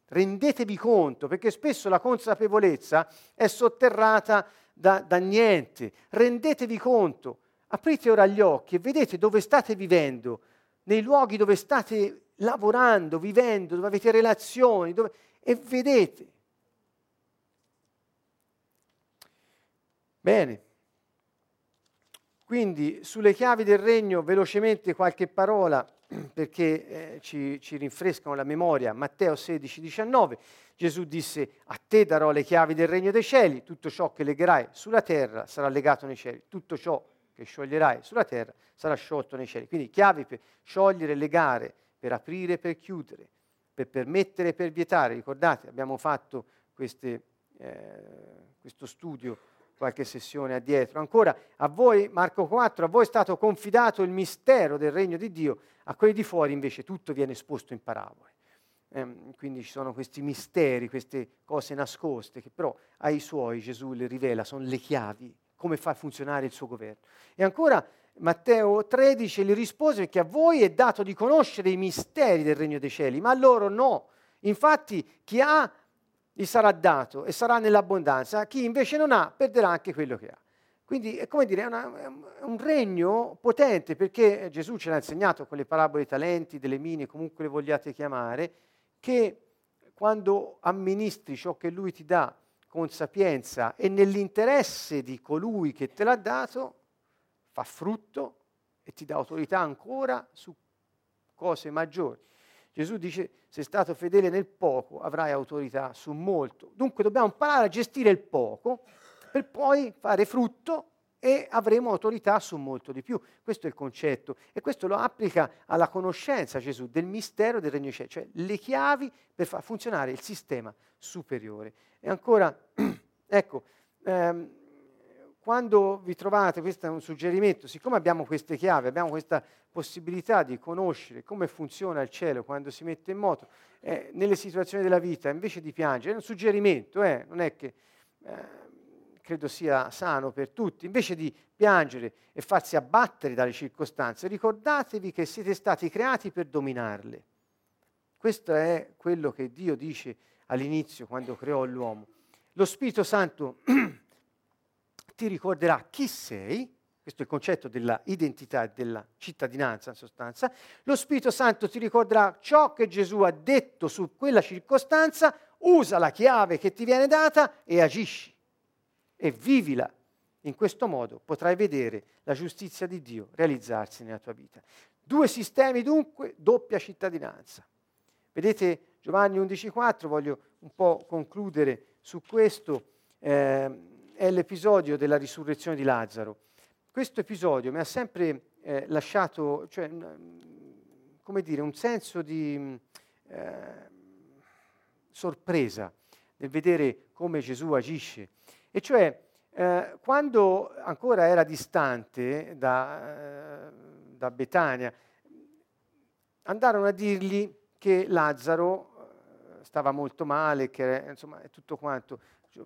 rendetevi conto, perché spesso la consapevolezza è sotterrata da, da niente, rendetevi conto, aprite ora gli occhi e vedete dove state vivendo, nei luoghi dove state lavorando, vivendo, dove avete relazioni, dove... e vedete. Bene. Quindi sulle chiavi del regno velocemente qualche parola perché eh, ci, ci, rinfrescano la memoria. Matteo 16, 19, Gesù disse a te darò le chiavi del regno dei cieli, tutto ciò che legherai sulla terra sarà legato nei cieli, tutto ciò che scioglierai sulla terra sarà sciolto nei cieli. Quindi chiavi per sciogliere, legare, per aprire, per chiudere, per permettere, per vietare. Ricordate, abbiamo fatto queste, eh, questo studio qualche sessione addietro. Ancora, a voi, Marco 4, a voi è stato confidato il mistero del regno di Dio, a quelli di fuori invece tutto viene esposto in parabole. Ehm, quindi ci sono questi misteri, queste cose nascoste che però ai suoi Gesù le rivela, sono le chiavi, come fa funzionare il suo governo. E ancora Matteo 13 gli rispose che a voi è dato di conoscere i misteri del regno dei cieli, ma a loro no. Infatti chi ha gli sarà dato e sarà nell'abbondanza, chi invece non ha perderà anche quello che ha. Quindi è come dire, è, una, è un regno potente perché Gesù ce l'ha insegnato con le parabole dei talenti, delle mine, comunque le vogliate chiamare, che quando amministri ciò che lui ti dà con sapienza e nell'interesse di colui che te l'ha dato, fa frutto e ti dà autorità ancora su cose maggiori. Gesù dice, sei stato fedele nel poco, avrai autorità su molto. Dunque dobbiamo imparare a gestire il poco per poi fare frutto e avremo autorità su molto di più. Questo è il concetto e questo lo applica alla conoscenza Gesù del mistero del regno dei cieli, cioè le chiavi per far funzionare il sistema superiore. E ancora, ecco, ehm, quando vi trovate, questo è un suggerimento, siccome abbiamo queste chiavi, abbiamo questa possibilità di conoscere come funziona il cielo quando si mette in moto, eh, nelle situazioni della vita, invece di piangere, è un suggerimento, eh, non è che eh, credo sia sano per tutti, invece di piangere e farsi abbattere dalle circostanze, ricordatevi che siete stati creati per dominarle. Questo è quello che Dio dice all'inizio quando creò l'uomo. Lo Spirito Santo ti ricorderà chi sei, questo è il concetto dell'identità e della cittadinanza in sostanza, lo Spirito Santo ti ricorderà ciò che Gesù ha detto su quella circostanza, usa la chiave che ti viene data e agisci e vivila. In questo modo potrai vedere la giustizia di Dio realizzarsi nella tua vita. Due sistemi dunque, doppia cittadinanza. Vedete Giovanni 11.4, voglio un po' concludere su questo. Eh, è l'episodio della risurrezione di Lazzaro. Questo episodio mi ha sempre eh, lasciato, cioè, come dire, un senso di eh, sorpresa nel vedere come Gesù agisce. E cioè, eh, quando ancora era distante da, eh, da Betania, andarono a dirgli che Lazzaro eh, stava molto male, che insomma è tutto quanto.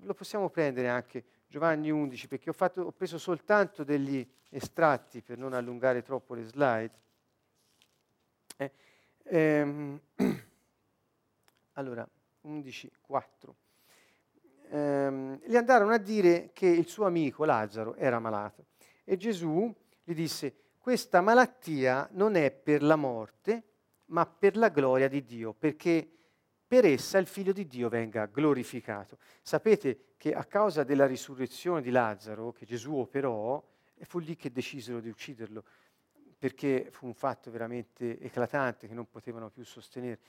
Lo possiamo prendere anche Giovanni 11, perché ho, fatto, ho preso soltanto degli estratti per non allungare troppo le slide. Eh, ehm, allora, 11, 4. ehm, gli andarono a dire che il suo amico Lazzaro era malato. E Gesù gli disse, questa malattia non è per la morte, ma per la gloria di Dio, perché per essa il figlio di Dio venga glorificato. Sapete che a causa della risurrezione di Lazzaro, che Gesù operò, fu lì che decisero di ucciderlo, perché fu un fatto veramente eclatante che non potevano più sostenere.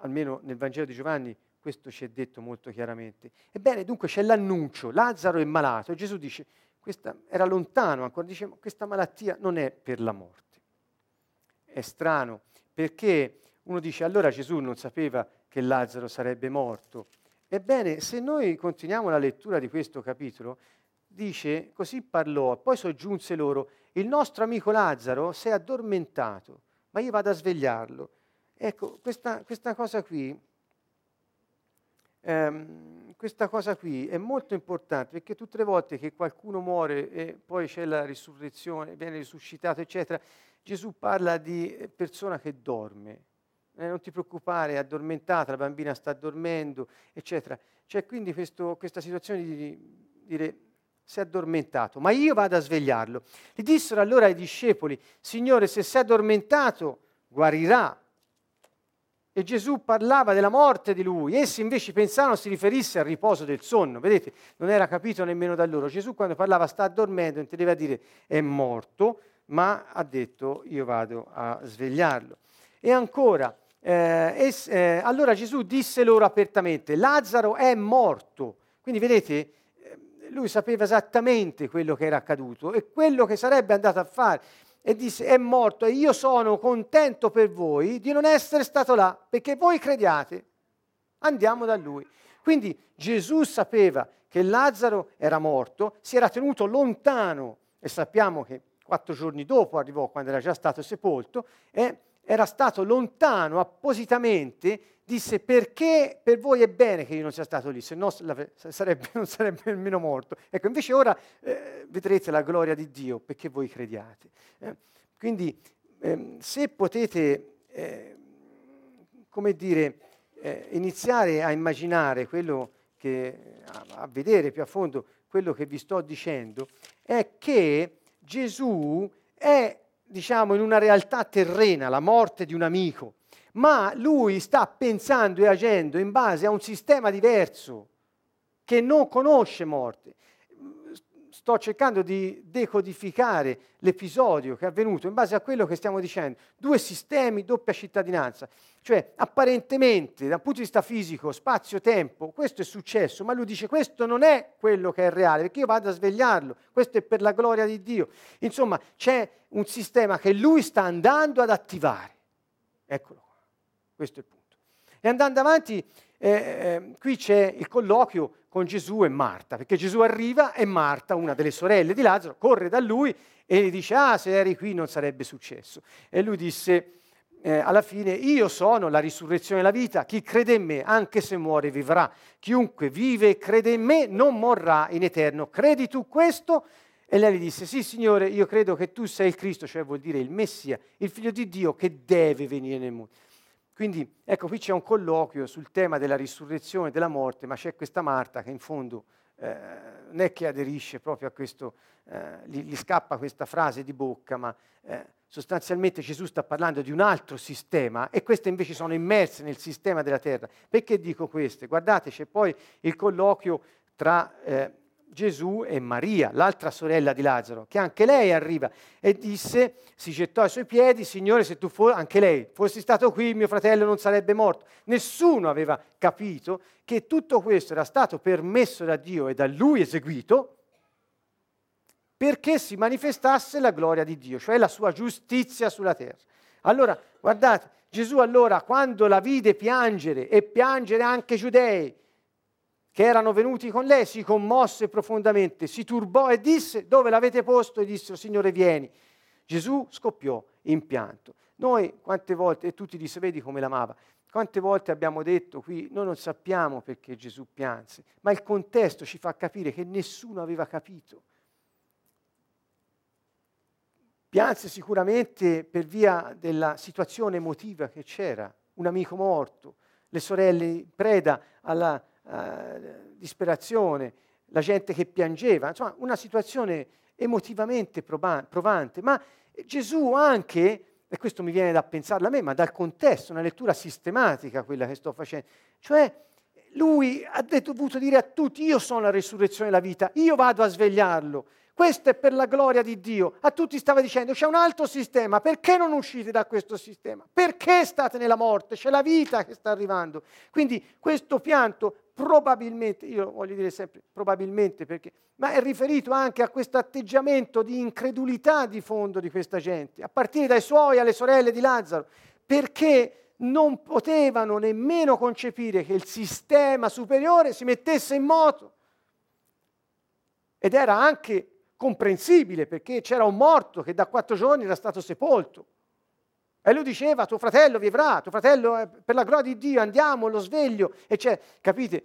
Almeno nel Vangelo di Giovanni questo ci è detto molto chiaramente. Ebbene, dunque c'è l'annuncio, Lazzaro è malato e Gesù dice, questa, era lontano ancora, dice, questa malattia non è per la morte. È strano, perché uno dice, allora Gesù non sapeva che Lazzaro sarebbe morto. Ebbene, se noi continuiamo la lettura di questo capitolo, dice, così parlò, poi soggiunse loro, il nostro amico Lazzaro si è addormentato, ma io vado a svegliarlo. Ecco, questa, questa cosa qui ehm, questa cosa qui è molto importante perché tutte le volte che qualcuno muore e poi c'è la risurrezione, viene risuscitato, eccetera, Gesù parla di persona che dorme. Eh, non ti preoccupare, è addormentata, la bambina sta dormendo, eccetera. C'è quindi questo, questa situazione di dire si è addormentato, ma io vado a svegliarlo. Gli dissero allora ai discepoli, Signore, se si è addormentato, guarirà. E Gesù parlava della morte di lui, essi invece pensavano si riferisse al riposo del sonno, vedete, non era capito nemmeno da loro. Gesù quando parlava sta dormendo, intendeva dire è morto, ma ha detto io vado a svegliarlo. E ancora, eh, es, eh, allora Gesù disse loro apertamente, Lazzaro è morto. Quindi vedete, eh, lui sapeva esattamente quello che era accaduto e quello che sarebbe andato a fare e disse è morto e io sono contento per voi di non essere stato là perché voi crediate. Andiamo da lui. Quindi Gesù sapeva che Lazzaro era morto, si era tenuto lontano e sappiamo che quattro giorni dopo arrivò quando era già stato sepolto e era stato lontano appositamente, disse perché per voi è bene che io non sia stato lì, se no sarebbe, non sarebbe nemmeno morto. Ecco, invece ora eh, vedrete la gloria di Dio perché voi crediate. Eh? Quindi eh, se potete, eh, come dire, eh, iniziare a immaginare quello che, a, a vedere più a fondo quello che vi sto dicendo, è che Gesù è diciamo, in una realtà terrena, la morte di un amico, ma lui sta pensando e agendo in base a un sistema diverso che non conosce morte. Sto cercando di decodificare l'episodio che è avvenuto in base a quello che stiamo dicendo. Due sistemi, doppia cittadinanza. Cioè, apparentemente, dal punto di vista fisico, spazio-tempo, questo è successo, ma lui dice questo non è quello che è reale, perché io vado a svegliarlo, questo è per la gloria di Dio. Insomma, c'è un sistema che lui sta andando ad attivare. Eccolo qua, questo è il punto. E andando avanti, eh, qui c'è il colloquio con Gesù e Marta, perché Gesù arriva e Marta, una delle sorelle di Lazzaro, corre da lui e gli dice, ah, se eri qui non sarebbe successo. E lui disse, eh, alla fine io sono la risurrezione e la vita, chi crede in me, anche se muore, vivrà. Chiunque vive e crede in me non morrà in eterno. Credi tu questo? E lei gli disse, sì Signore, io credo che tu sei il Cristo, cioè vuol dire il Messia, il figlio di Dio che deve venire nel mondo. Quindi ecco, qui c'è un colloquio sul tema della risurrezione e della morte, ma c'è questa Marta che in fondo eh, non è che aderisce proprio a questo, eh, gli, gli, scappa questa frase di bocca, ma eh, sostanzialmente Gesù sta parlando di un altro sistema e queste invece sono immerse nel sistema della terra. Perché dico queste? Guardate, c'è poi il colloquio tra eh, Gesù e Maria, l'altra sorella di Lazzaro, che anche lei arriva e disse, si gettò ai suoi piedi, Signore, se tu fossi, anche lei, fossi stato qui, mio fratello non sarebbe morto. Nessuno aveva capito che tutto questo era stato permesso da Dio e da lui eseguito perché si manifestasse la gloria di Dio, cioè la sua giustizia sulla terra. Allora, guardate, Gesù allora quando la vide piangere e piangere anche i giudei, che erano venuti con lei, si commosse profondamente, si turbò e disse, dove l'avete posto? E dissero, Signore, vieni. Gesù scoppiò in pianto. Noi quante volte, e tutti disse, vedi come l'amava, quante volte abbiamo detto qui, noi non sappiamo perché Gesù pianse, ma il contesto ci fa capire che nessuno aveva capito. Pianse sicuramente per via della situazione emotiva che c'era, un amico morto, le sorelle preda alla eh, disperazione, la gente che piangeva, insomma una situazione emotivamente provante, ma Gesù anche, e questo mi viene da pensarlo a me, ma dal contesto, una lettura sistematica quella che sto facendo, cioè lui ha dovuto dire a tutti, io sono la resurrezione e la vita, io vado a svegliarlo, questo è per la gloria di Dio. A tutti stava dicendo, c'è un altro sistema, perché non uscite da questo sistema? Perché state nella morte? C'è la vita che sta arrivando. Quindi questo pianto probabilmente, io voglio dire sempre probabilmente perché, ma è riferito anche a questo atteggiamento di incredulità di fondo di questa gente, a partire dai suoi alle sorelle di Lazzaro, perché non potevano nemmeno concepire che il sistema superiore si mettesse in moto. Ed era anche comprensibile perché c'era un morto che da quattro giorni era stato sepolto. E lui diceva, tuo fratello vivrà, tuo fratello per la gloria di Dio andiamo, lo sveglio, e c'è, capite?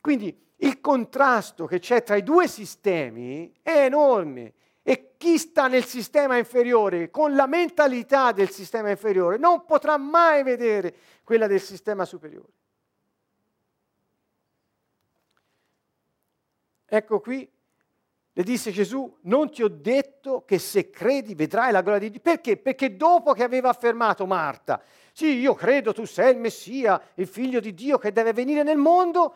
Quindi il contrasto che c'è tra i due sistemi è enorme e chi sta nel sistema inferiore con la mentalità del sistema inferiore non potrà mai vedere quella del sistema superiore. Ecco qui le disse Gesù, non ti ho detto che se credi vedrai la gloria di Dio. Perché? Perché dopo che aveva affermato Marta, sì, io credo tu sei il Messia, il figlio di Dio che deve venire nel mondo,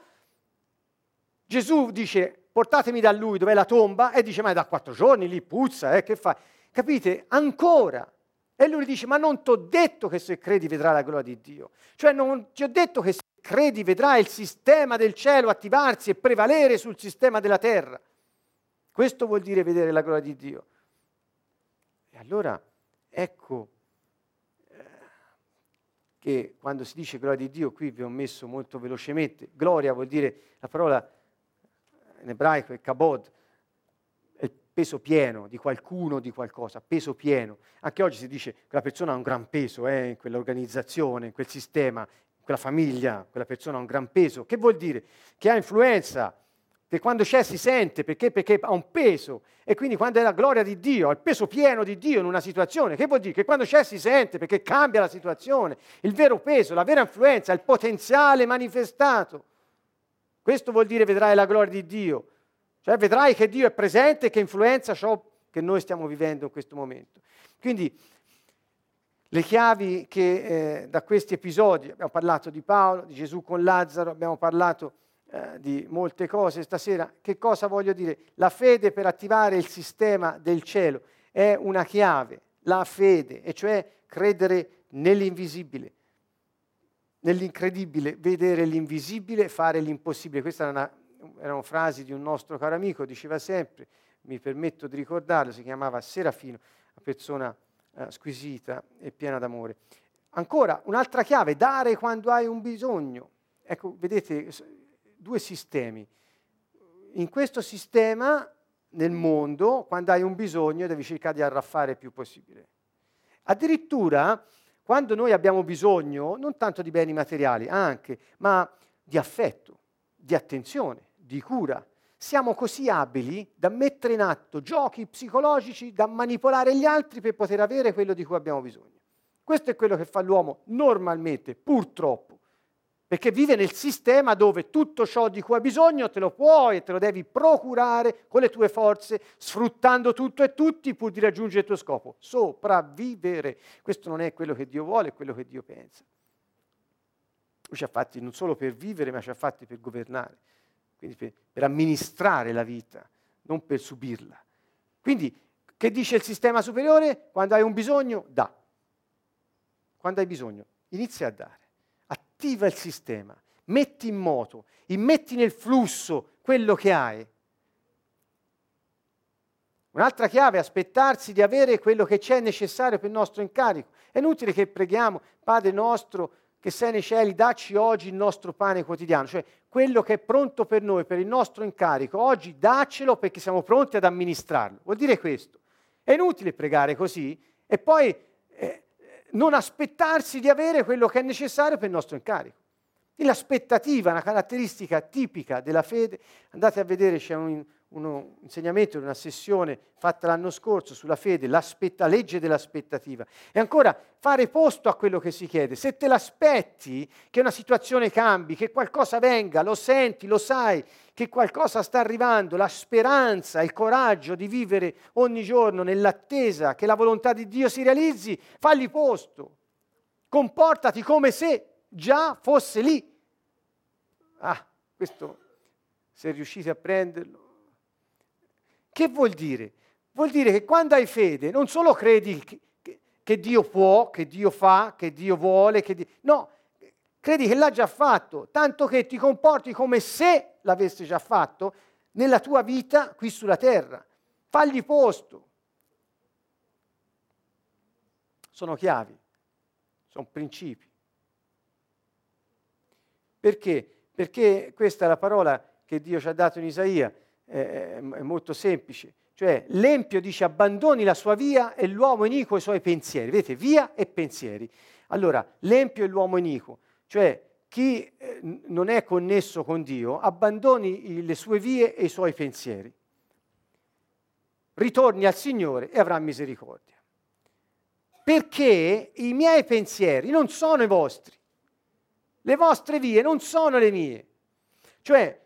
Gesù dice, portatemi da lui dove è la tomba, e dice, ma è da quattro giorni lì, puzza, eh, che fa? Capite? Ancora. E lui dice, ma non ti ho detto che se credi vedrai la gloria di Dio. Cioè non ti ho detto che se credi vedrai il sistema del cielo attivarsi e prevalere sul sistema della terra. Questo vuol dire vedere la gloria di Dio. E allora ecco eh, che quando si dice gloria di Dio, qui vi ho messo molto velocemente, gloria vuol dire, la parola in ebraico è kabod, è peso pieno di qualcuno, di qualcosa, peso pieno. Anche oggi si dice che la persona ha un gran peso eh, in quell'organizzazione, in quel sistema, in quella famiglia, quella persona ha un gran peso. Che vuol dire? Che ha influenza che quando c'è si sente perché? perché ha un peso e quindi quando è la gloria di Dio, il peso pieno di Dio in una situazione, che vuol dire? Che quando c'è si sente perché cambia la situazione, il vero peso, la vera influenza, il potenziale manifestato. Questo vuol dire vedrai la gloria di Dio, cioè vedrai che Dio è presente e che influenza ciò che noi stiamo vivendo in questo momento. Quindi le chiavi che eh, da questi episodi, abbiamo parlato di Paolo, di Gesù con Lazzaro, abbiamo parlato eh, di molte cose stasera. Che cosa voglio dire? La fede per attivare il sistema del cielo è una chiave, la fede, e cioè credere nell'invisibile, nell'incredibile, vedere l'invisibile, fare l'impossibile. Questa era una, erano frasi di un nostro caro amico, diceva sempre, mi permetto di ricordarlo, si chiamava Serafino, una persona eh, squisita e piena d'amore. Ancora, un'altra chiave, dare quando hai un bisogno. Ecco, vedete, due sistemi. In questo sistema, nel mondo, quando hai un bisogno, devi cercare di arraffare il più possibile. Addirittura, quando noi abbiamo bisogno, non tanto di beni materiali, anche, ma di affetto, di attenzione, di cura, siamo così abili da mettere in atto giochi psicologici, da manipolare gli altri per poter avere quello di cui abbiamo bisogno. Questo è quello che fa l'uomo normalmente, purtroppo perché vive nel sistema dove tutto ciò di cui ha bisogno te lo puoi e te lo devi procurare con le tue forze, sfruttando tutto e tutti pur di raggiungere il tuo scopo, sopravvivere. Questo non è quello che Dio vuole, è quello che Dio pensa. Lui ci ha fatti non solo per vivere, ma ci ha fatti per governare, quindi per, per amministrare la vita, non per subirla. Quindi, che dice il sistema superiore? Quando hai un bisogno, da. Quando hai bisogno, inizia a dare attiva il sistema, metti in moto, immetti nel flusso quello che hai. Un'altra chiave è aspettarsi di avere quello che c'è necessario per il nostro incarico. È inutile che preghiamo, Padre nostro, che sei nei cieli, dacci oggi il nostro pane quotidiano, cioè quello che è pronto per noi, per il nostro incarico. Oggi daccelo perché siamo pronti ad amministrarlo. Vuol dire questo. È inutile pregare così e poi eh, non aspettarsi di avere quello che è necessario per il nostro incarico. L'aspettativa, una caratteristica tipica della fede, andate a vedere, c'è un, un insegnamento di una sessione fatta l'anno scorso sulla fede, la legge dell'aspettativa. E ancora fare posto a quello che si chiede. Se te l'aspetti che una situazione cambi, che qualcosa venga, lo senti, lo sai, che qualcosa sta arrivando, la speranza, il coraggio di vivere ogni giorno nell'attesa che la volontà di Dio si realizzi, falli posto. Comportati come se già fosse lì. Ah, questo se riuscite a prenderlo. Che vuol dire? Vuol dire che quando hai fede non solo credi che, che, Dio può, che Dio fa, che Dio vuole, che Dio... no, credi che l'ha già fatto, tanto che ti comporti come se l'avesse già fatto nella tua vita qui sulla terra. Fagli posto. Sono chiavi, sono principi. Perché? Perché questa è la parola che Dio ci ha dato in Isaia, è, è molto semplice. Cioè, l'empio dice abbandoni la sua via e l'uomo iniquo i suoi pensieri. Vedete, via e pensieri. Allora, l'empio e l'uomo iniquo, cioè chi eh, non è connesso con Dio, abbandoni le sue vie e i suoi pensieri. Ritorni al Signore e avrà misericordia. Perché i miei pensieri non sono i vostri. Le vostre vie non sono le mie. Cioè,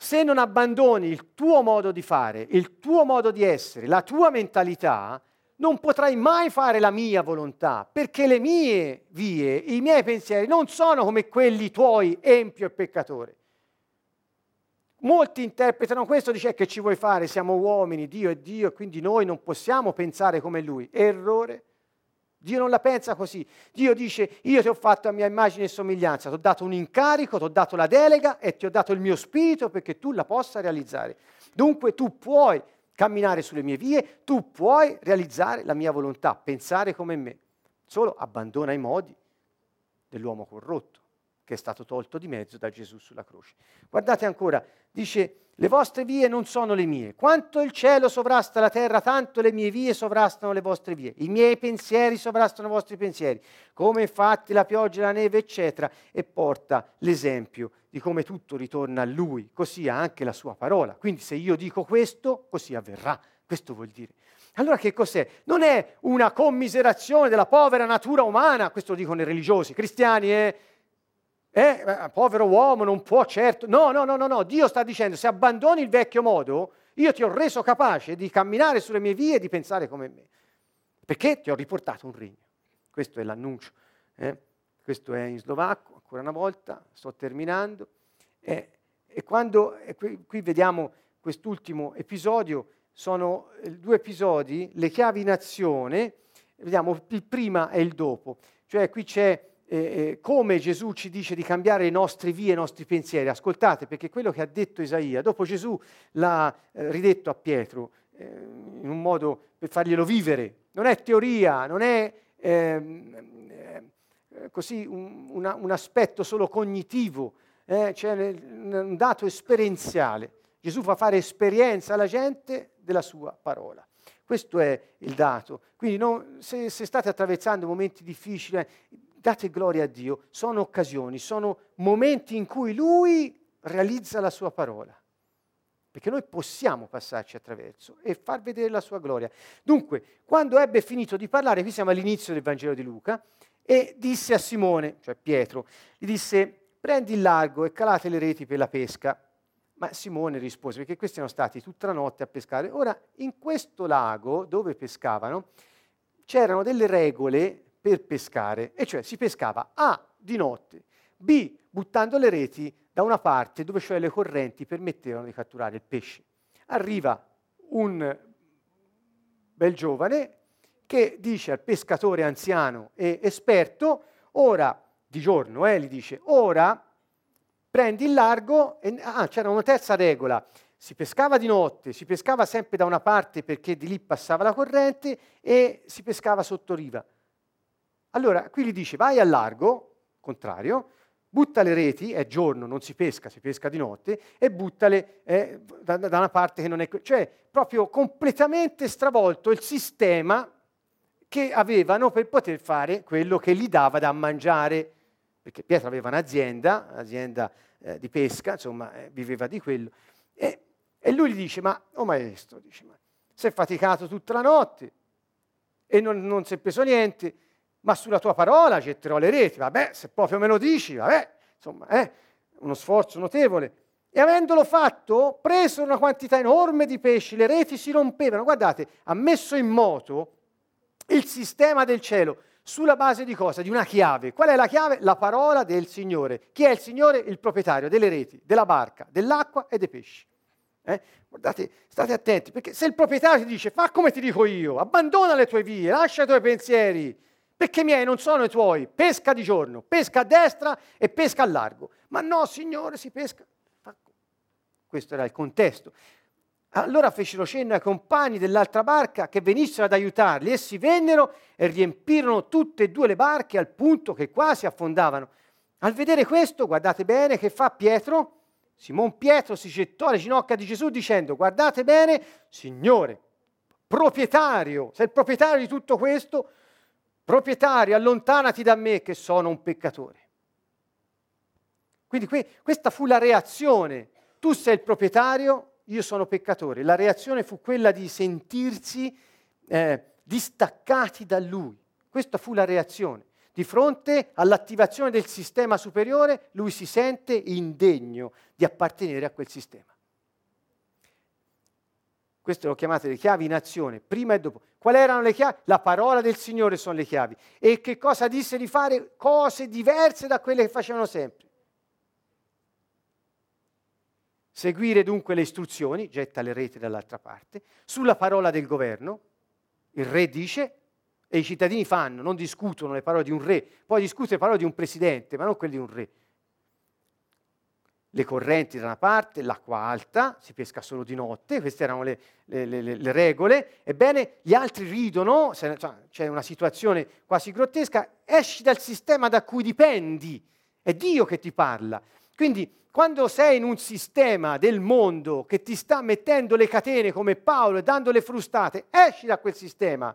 se non abbandoni il tuo modo di fare, il tuo modo di essere, la tua mentalità, non potrai mai fare la mia volontà, perché le mie vie, i miei pensieri non sono come quelli tuoi, empio e peccatore. Molti interpretano questo, dice che ci vuoi fare, siamo uomini, Dio è Dio, quindi noi non possiamo pensare come Lui. Errore. Dio non la pensa così. Dio dice, io ti ho fatto a mia immagine e somiglianza, ti ho dato un incarico, ti ho dato la delega e ti ho dato il mio spirito perché tu la possa realizzare. Dunque tu puoi camminare sulle mie vie, tu puoi realizzare la mia volontà, pensare come me. Solo abbandona i modi dell'uomo corrotto che è stato tolto di mezzo da Gesù sulla croce. Guardate ancora, dice, le vostre vie non sono le mie. Quanto il cielo sovrasta la terra, tanto le mie vie sovrastano le vostre vie. I miei pensieri sovrastano i vostri pensieri. Come infatti la pioggia, la neve, eccetera. E porta l'esempio di come tutto ritorna a Lui, così anche la sua parola. Quindi se io dico questo, così avverrà. Questo vuol dire. Allora che cos'è? Non è una commiserazione della povera natura umana, questo lo dicono i religiosi, cristiani, eh? Eh, eh, povero uomo non può certo. No, no, no, no, no. Dio sta dicendo, se abbandoni il vecchio modo, io ti ho reso capace di camminare sulle mie vie e di pensare come me. Perché ti ho riportato un regno. Questo è l'annuncio. Eh? Questo è in slovacco, ancora una volta, sto terminando. Eh, e quando e qui, qui, vediamo quest'ultimo episodio, sono eh, due episodi, le chiavi in azione, vediamo il prima e il dopo. Cioè qui c'è eh, come Gesù ci dice di cambiare le nostre vie, i nostri pensieri. Ascoltate, perché quello che ha detto Isaia, dopo Gesù l'ha eh, ridetto a Pietro eh, in un modo per farglielo vivere. Non è teoria, non è ehm, eh, così un, una, un, aspetto solo cognitivo, eh, c'è un dato esperienziale. Gesù fa fare esperienza alla gente della sua parola. Questo è il dato. Quindi non, se, se, state attraversando momenti difficili, date gloria a Dio, sono occasioni, sono momenti in cui Lui realizza la sua parola. Perché noi possiamo passarci attraverso e far vedere la sua gloria. Dunque, quando ebbe finito di parlare, qui siamo all'inizio del Vangelo di Luca, e disse a Simone, cioè Pietro, gli disse, prendi il largo e calate le reti per la pesca. Ma Simone rispose, perché questi erano stati tutta la notte a pescare. Ora, in questo lago dove pescavano, c'erano delle regole per pescare, e cioè si pescava A di notte, B buttando le reti da una parte dove cioè le correnti permettevano di catturare il pesce. Arriva un bel giovane che dice al pescatore anziano e esperto, ora, di giorno, eh, gli dice, ora prendi il largo, e, ah, c'era una terza regola, si pescava di notte, si pescava sempre da una parte perché di lì passava la corrente e si pescava sotto riva. Allora, qui gli dice vai al largo, contrario, butta le reti, è giorno, non si pesca, si pesca di notte, e buttale eh, da, da, una parte che non è... Cioè, proprio completamente stravolto il sistema che avevano per poter fare quello che gli dava da mangiare, perché Pietro aveva un'azienda, un'azienda eh, di pesca, insomma, eh, viveva di quello. E E lui gli dice, ma, oh maestro, dice, ma sei faticato tutta la notte e non, non si è preso niente, ma sulla tua parola getterò le reti. Vabbè, se proprio me lo dici, vabbè, insomma, è eh, uno sforzo notevole. E avendolo fatto, presero una quantità enorme di pesci, le reti si rompevano. Guardate, ha messo in moto il sistema del cielo sulla base di cosa? Di una chiave. Qual è la chiave? La parola del Signore. Chi è il Signore? Il proprietario delle reti, della barca, dell'acqua e dei pesci. Eh? Guardate, state attenti, perché se il proprietario ti dice fa come ti dico io, abbandona le tue vie, lascia i tuoi pensieri, perché i miei non sono i tuoi, pesca di giorno, pesca a destra e pesca a largo. Ma no, Signore, si pesca. Questo era il contesto. Allora fecero cenno ai compagni dell'altra barca che venissero ad aiutarli. Essi vennero e riempirono tutte e due le barche al punto che quasi affondavano. Al vedere questo, guardate bene che fa Pietro. Simon Pietro si gettò alle ginocchia di Gesù dicendo, guardate bene, Signore, proprietario, sei il proprietario di tutto questo, proprietario, allontanati da me che sono un peccatore. Quindi que- questa fu la reazione. Tu sei il proprietario, io sono peccatore. La reazione fu quella di sentirsi eh, distaccati da lui. Questa fu la reazione. Di fronte all'attivazione del sistema superiore, lui si sente indegno di appartenere a quel sistema. Queste lo chiamate le chiavi in azione, prima e dopo. Quali erano le chiavi? La parola del Signore sono le chiavi. E che cosa disse di fare? Cose diverse da quelle che facevano sempre. Seguire dunque le istruzioni, getta le reti dall'altra parte, sulla parola del governo, il re dice e i cittadini fanno, non discutono le parole di un re, poi discutono le parole di un presidente, ma non quelle di un re. Le correnti da una parte, l'acqua alta, si pesca solo di notte, queste erano le, le, le, le regole. Ebbene, gli altri ridono, cioè, c'è una situazione quasi grottesca, esci dal sistema da cui dipendi, è Dio che ti parla. Quindi quando sei in un sistema del mondo che ti sta mettendo le catene come Paolo e dando le frustate, esci da quel sistema,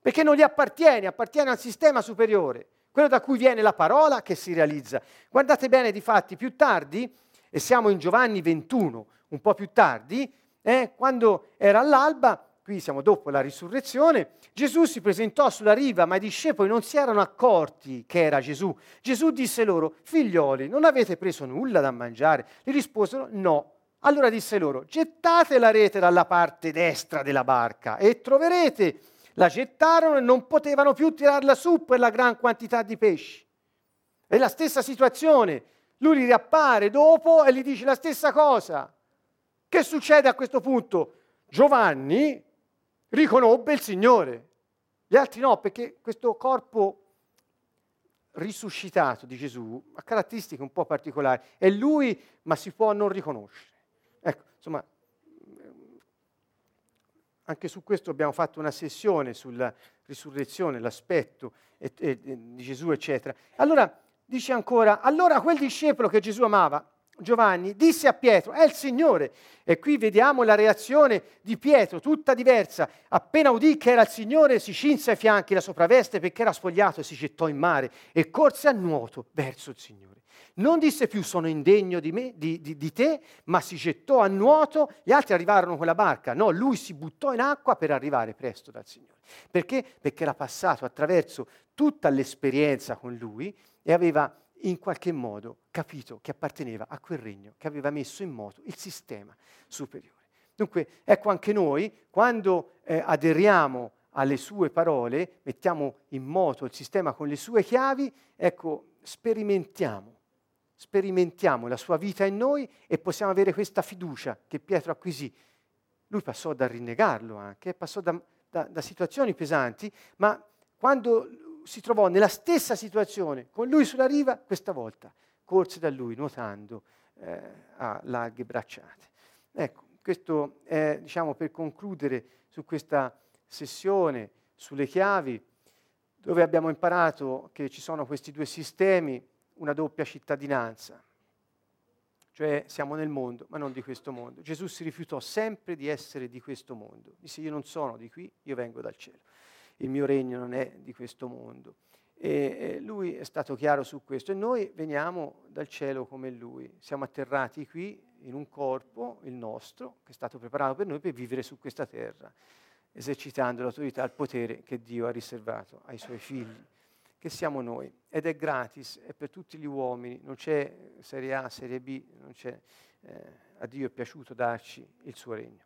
perché non gli appartiene, appartiene al sistema superiore, quello da cui viene la parola che si realizza. Guardate bene, di fatti, più tardi, e siamo in Giovanni 21, un po' più tardi, eh, quando era all'alba, qui siamo dopo la risurrezione, Gesù si presentò sulla riva, ma i discepoli non si erano accorti che era Gesù. Gesù disse loro, figlioli, non avete preso nulla da mangiare? Gli risposero, no. Allora disse loro, gettate la rete dalla parte destra della barca e troverete. La gettarono e non potevano più tirarla su per la gran quantità di pesci. È la stessa situazione. Lui li riappare dopo e gli dice la stessa cosa. Che succede a questo punto? Giovanni, riconobbe il Signore. Gli altri no, perché questo corpo risuscitato di Gesù ha caratteristiche un po' particolari. È lui, ma si può non riconoscere. Ecco, insomma, anche su questo abbiamo fatto una sessione sulla risurrezione, l'aspetto di Gesù, eccetera. Allora, dice ancora, allora quel discepolo che Gesù amava, Giovanni disse a Pietro, è il Signore. E qui vediamo la reazione di Pietro, tutta diversa. Appena udì che era il Signore, si cinse ai fianchi la sopravveste perché era spogliato e si gettò in mare e corse a nuoto verso il Signore. Non disse più sono indegno di, me, di, di, di te, ma si gettò a nuoto, gli altri arrivarono con la barca. No, lui si buttò in acqua per arrivare presto dal Signore. Perché? Perché era passato attraverso tutta l'esperienza con lui e aveva in qualche modo capito che apparteneva a quel regno che aveva messo in moto il sistema superiore. Dunque, ecco anche noi, quando eh, aderiamo alle sue parole, mettiamo in moto il sistema con le sue chiavi, ecco, sperimentiamo, sperimentiamo la sua vita in noi e possiamo avere questa fiducia che Pietro acquisì. Lui passò da rinnegarlo anche, passò da, da, da situazioni pesanti, ma quando si trovò nella stessa situazione con lui sulla riva, questa volta corse da lui nuotando eh, a larghe bracciate. Ecco, questo è diciamo, per concludere su questa sessione sulle chiavi, dove abbiamo imparato che ci sono questi due sistemi, una doppia cittadinanza, cioè siamo nel mondo, ma non di questo mondo. Gesù si rifiutò sempre di essere di questo mondo, disse io non sono di qui, io vengo dal cielo il mio regno non è di questo mondo. E lui è stato chiaro su questo e noi veniamo dal cielo come lui, siamo atterrati qui, in un corpo, il nostro, che è stato preparato per noi per vivere su questa terra, esercitando l'autorità il potere che Dio ha riservato ai suoi figli, che siamo noi. Ed è gratis, è per tutti gli uomini, non c'è serie A, serie B, non c'è, eh, a Dio è piaciuto darci il suo regno.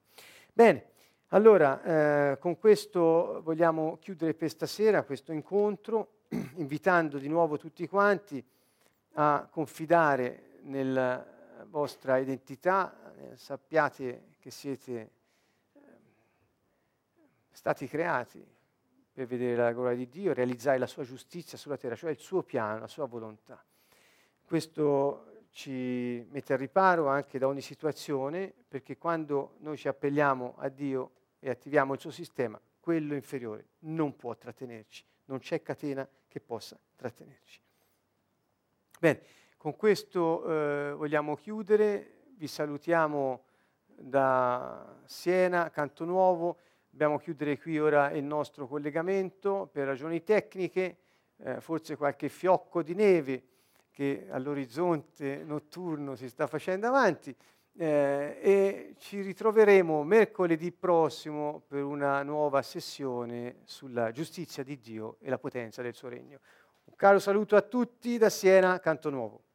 Bene, allora eh, con questo vogliamo chiudere per stasera questo incontro, invitando di nuovo tutti quanti a confidare nella vostra identità, eh, sappiate che siete eh, stati creati per vedere la gloria di Dio, realizzare la sua giustizia sulla terra, cioè il suo piano, la sua volontà. Questo ci mette al riparo anche da ogni situazione, perché quando noi ci appelliamo a Dio e attiviamo il suo sistema, quello inferiore non può trattenerci, non c'è catena che possa trattenerci. Bene, con questo eh, vogliamo chiudere, vi salutiamo da Siena, Canto Nuovo, dobbiamo chiudere qui ora il nostro collegamento per ragioni tecniche, eh, forse qualche fiocco di neve che all'orizzonte notturno si sta facendo avanti eh, e ci ritroveremo mercoledì prossimo per una nuova sessione sulla giustizia di Dio e la potenza del suo regno. Un caro saluto a tutti da Siena, Canto Nuovo.